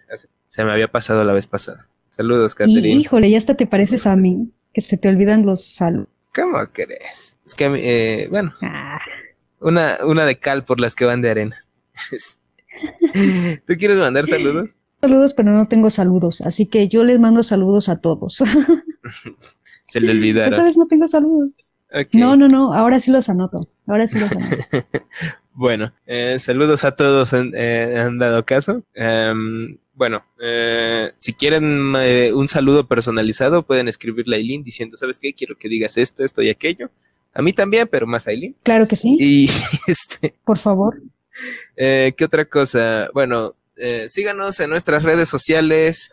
Se me había pasado la vez pasada. Saludos, Katherine. híjole, ya hasta te pareces a mí, que se te olvidan los saludos. ¿Cómo crees? Es que, eh, bueno. Ah. Una, una de cal por las que van de arena. ¿Tú quieres mandar saludos? Saludos, pero no tengo saludos, así que yo les mando saludos a todos. Se le olvidaron. Esta vez no tengo saludos. No, no, no, ahora sí los anoto. Ahora sí los anoto. bueno, eh, saludos a todos en, eh, han dado caso. Em, bueno, eh, si quieren un saludo personalizado, pueden escribirle a Aileen diciendo, ¿sabes qué? Quiero que digas esto, esto y aquello. A mí también, pero más a Aileen. Claro que sí. Y este. Por favor. ¿Qué otra cosa? Bueno, síganos en nuestras redes sociales.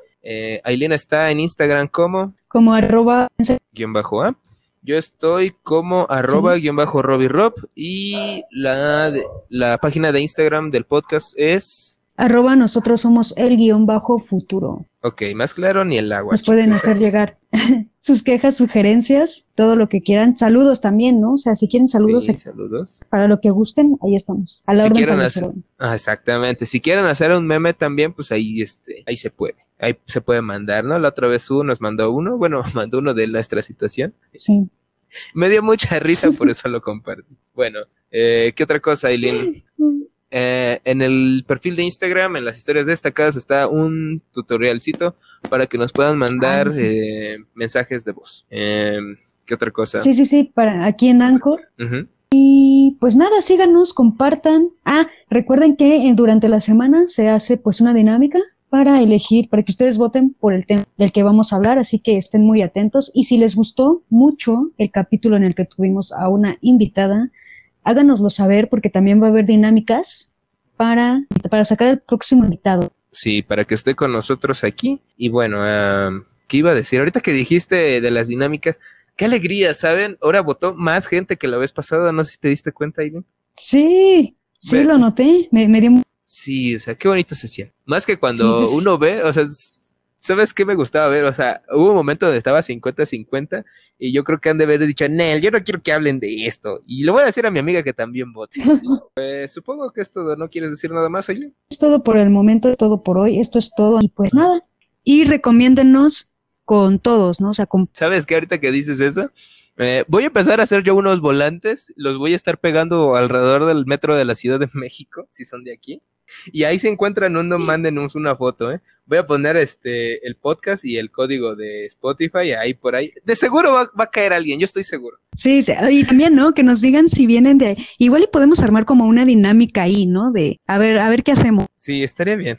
Aileen está en Instagram como. Como arroba. Guión bajo A. Yo estoy como arroba guion bajo Rob y la, la página de Instagram del podcast es... Arroba nosotros somos el guion bajo futuro. Ok, más claro ni el agua. Nos pueden hacer llegar sus quejas, sugerencias, todo lo que quieran. Saludos también, ¿no? O sea, si quieren saludos, saludos. para lo que gusten, ahí estamos. A la si hacer, ah, exactamente. Si quieren hacer un meme también, pues ahí, este, ahí se puede ahí se puede mandar, ¿no? La otra vez uno nos mandó uno, bueno, mandó uno de nuestra situación. Sí. Me dio mucha risa, por eso lo compartí. Bueno, eh, ¿qué otra cosa, Aileen? Eh, en el perfil de Instagram, en las historias destacadas, está un tutorialcito para que nos puedan mandar ah, eh, mensajes de voz. Em, ¿Qué otra cosa? Sí, sí, sí, para aquí en Anchor. Y pues nada, síganos, compartan. Ah, recuerden que durante la semana se hace pues una dinámica para elegir, para que ustedes voten por el tema del que vamos a hablar, así que estén muy atentos. Y si les gustó mucho el capítulo en el que tuvimos a una invitada, háganoslo saber porque también va a haber dinámicas para, para sacar el próximo invitado. Sí, para que esté con nosotros aquí. Y bueno, ¿qué iba a decir? Ahorita que dijiste de las dinámicas, qué alegría, ¿saben? Ahora votó más gente que la vez pasada, no sé si te diste cuenta, Aileen. Sí, sí, lo noté, me, me dio Sí, o sea, qué bonito se siente. Más que cuando uno ve, o sea, ¿Sabes qué me gustaba ver? O sea, hubo un momento donde estaba 50-50 y yo creo que han de haber dicho, Nel, yo no quiero que hablen de esto. Y le voy a decir a mi amiga que también vote. pues supongo que es todo, ¿no quieres decir nada más, Aileen? Es todo por el momento, es todo por hoy, esto es todo y pues nada. Y recomiéndennos con todos, ¿no? O sea, con... ¿Sabes qué ahorita que dices eso? Eh, voy a empezar a hacer yo unos volantes, los voy a estar pegando alrededor del metro de la Ciudad de México, si son de aquí. Y ahí se encuentran, no, no mándenos una foto, ¿eh? Voy a poner este el podcast y el código de Spotify ahí por ahí. De seguro va, a caer alguien, yo estoy seguro. Sí, sí, y también, ¿no? Que nos digan si vienen de. Igual y podemos armar como una dinámica ahí, ¿no? De a ver, a ver qué hacemos. Sí, estaría bien.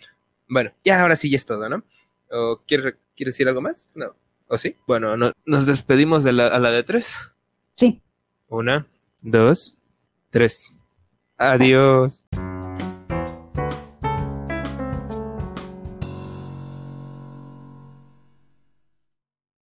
Bueno, ya ahora sí ya es todo, ¿no? ¿O quieres, quieres decir algo más? No. ¿O sí? Bueno, nos despedimos de la, a la de tres. Sí. Una, dos, tres. Adiós.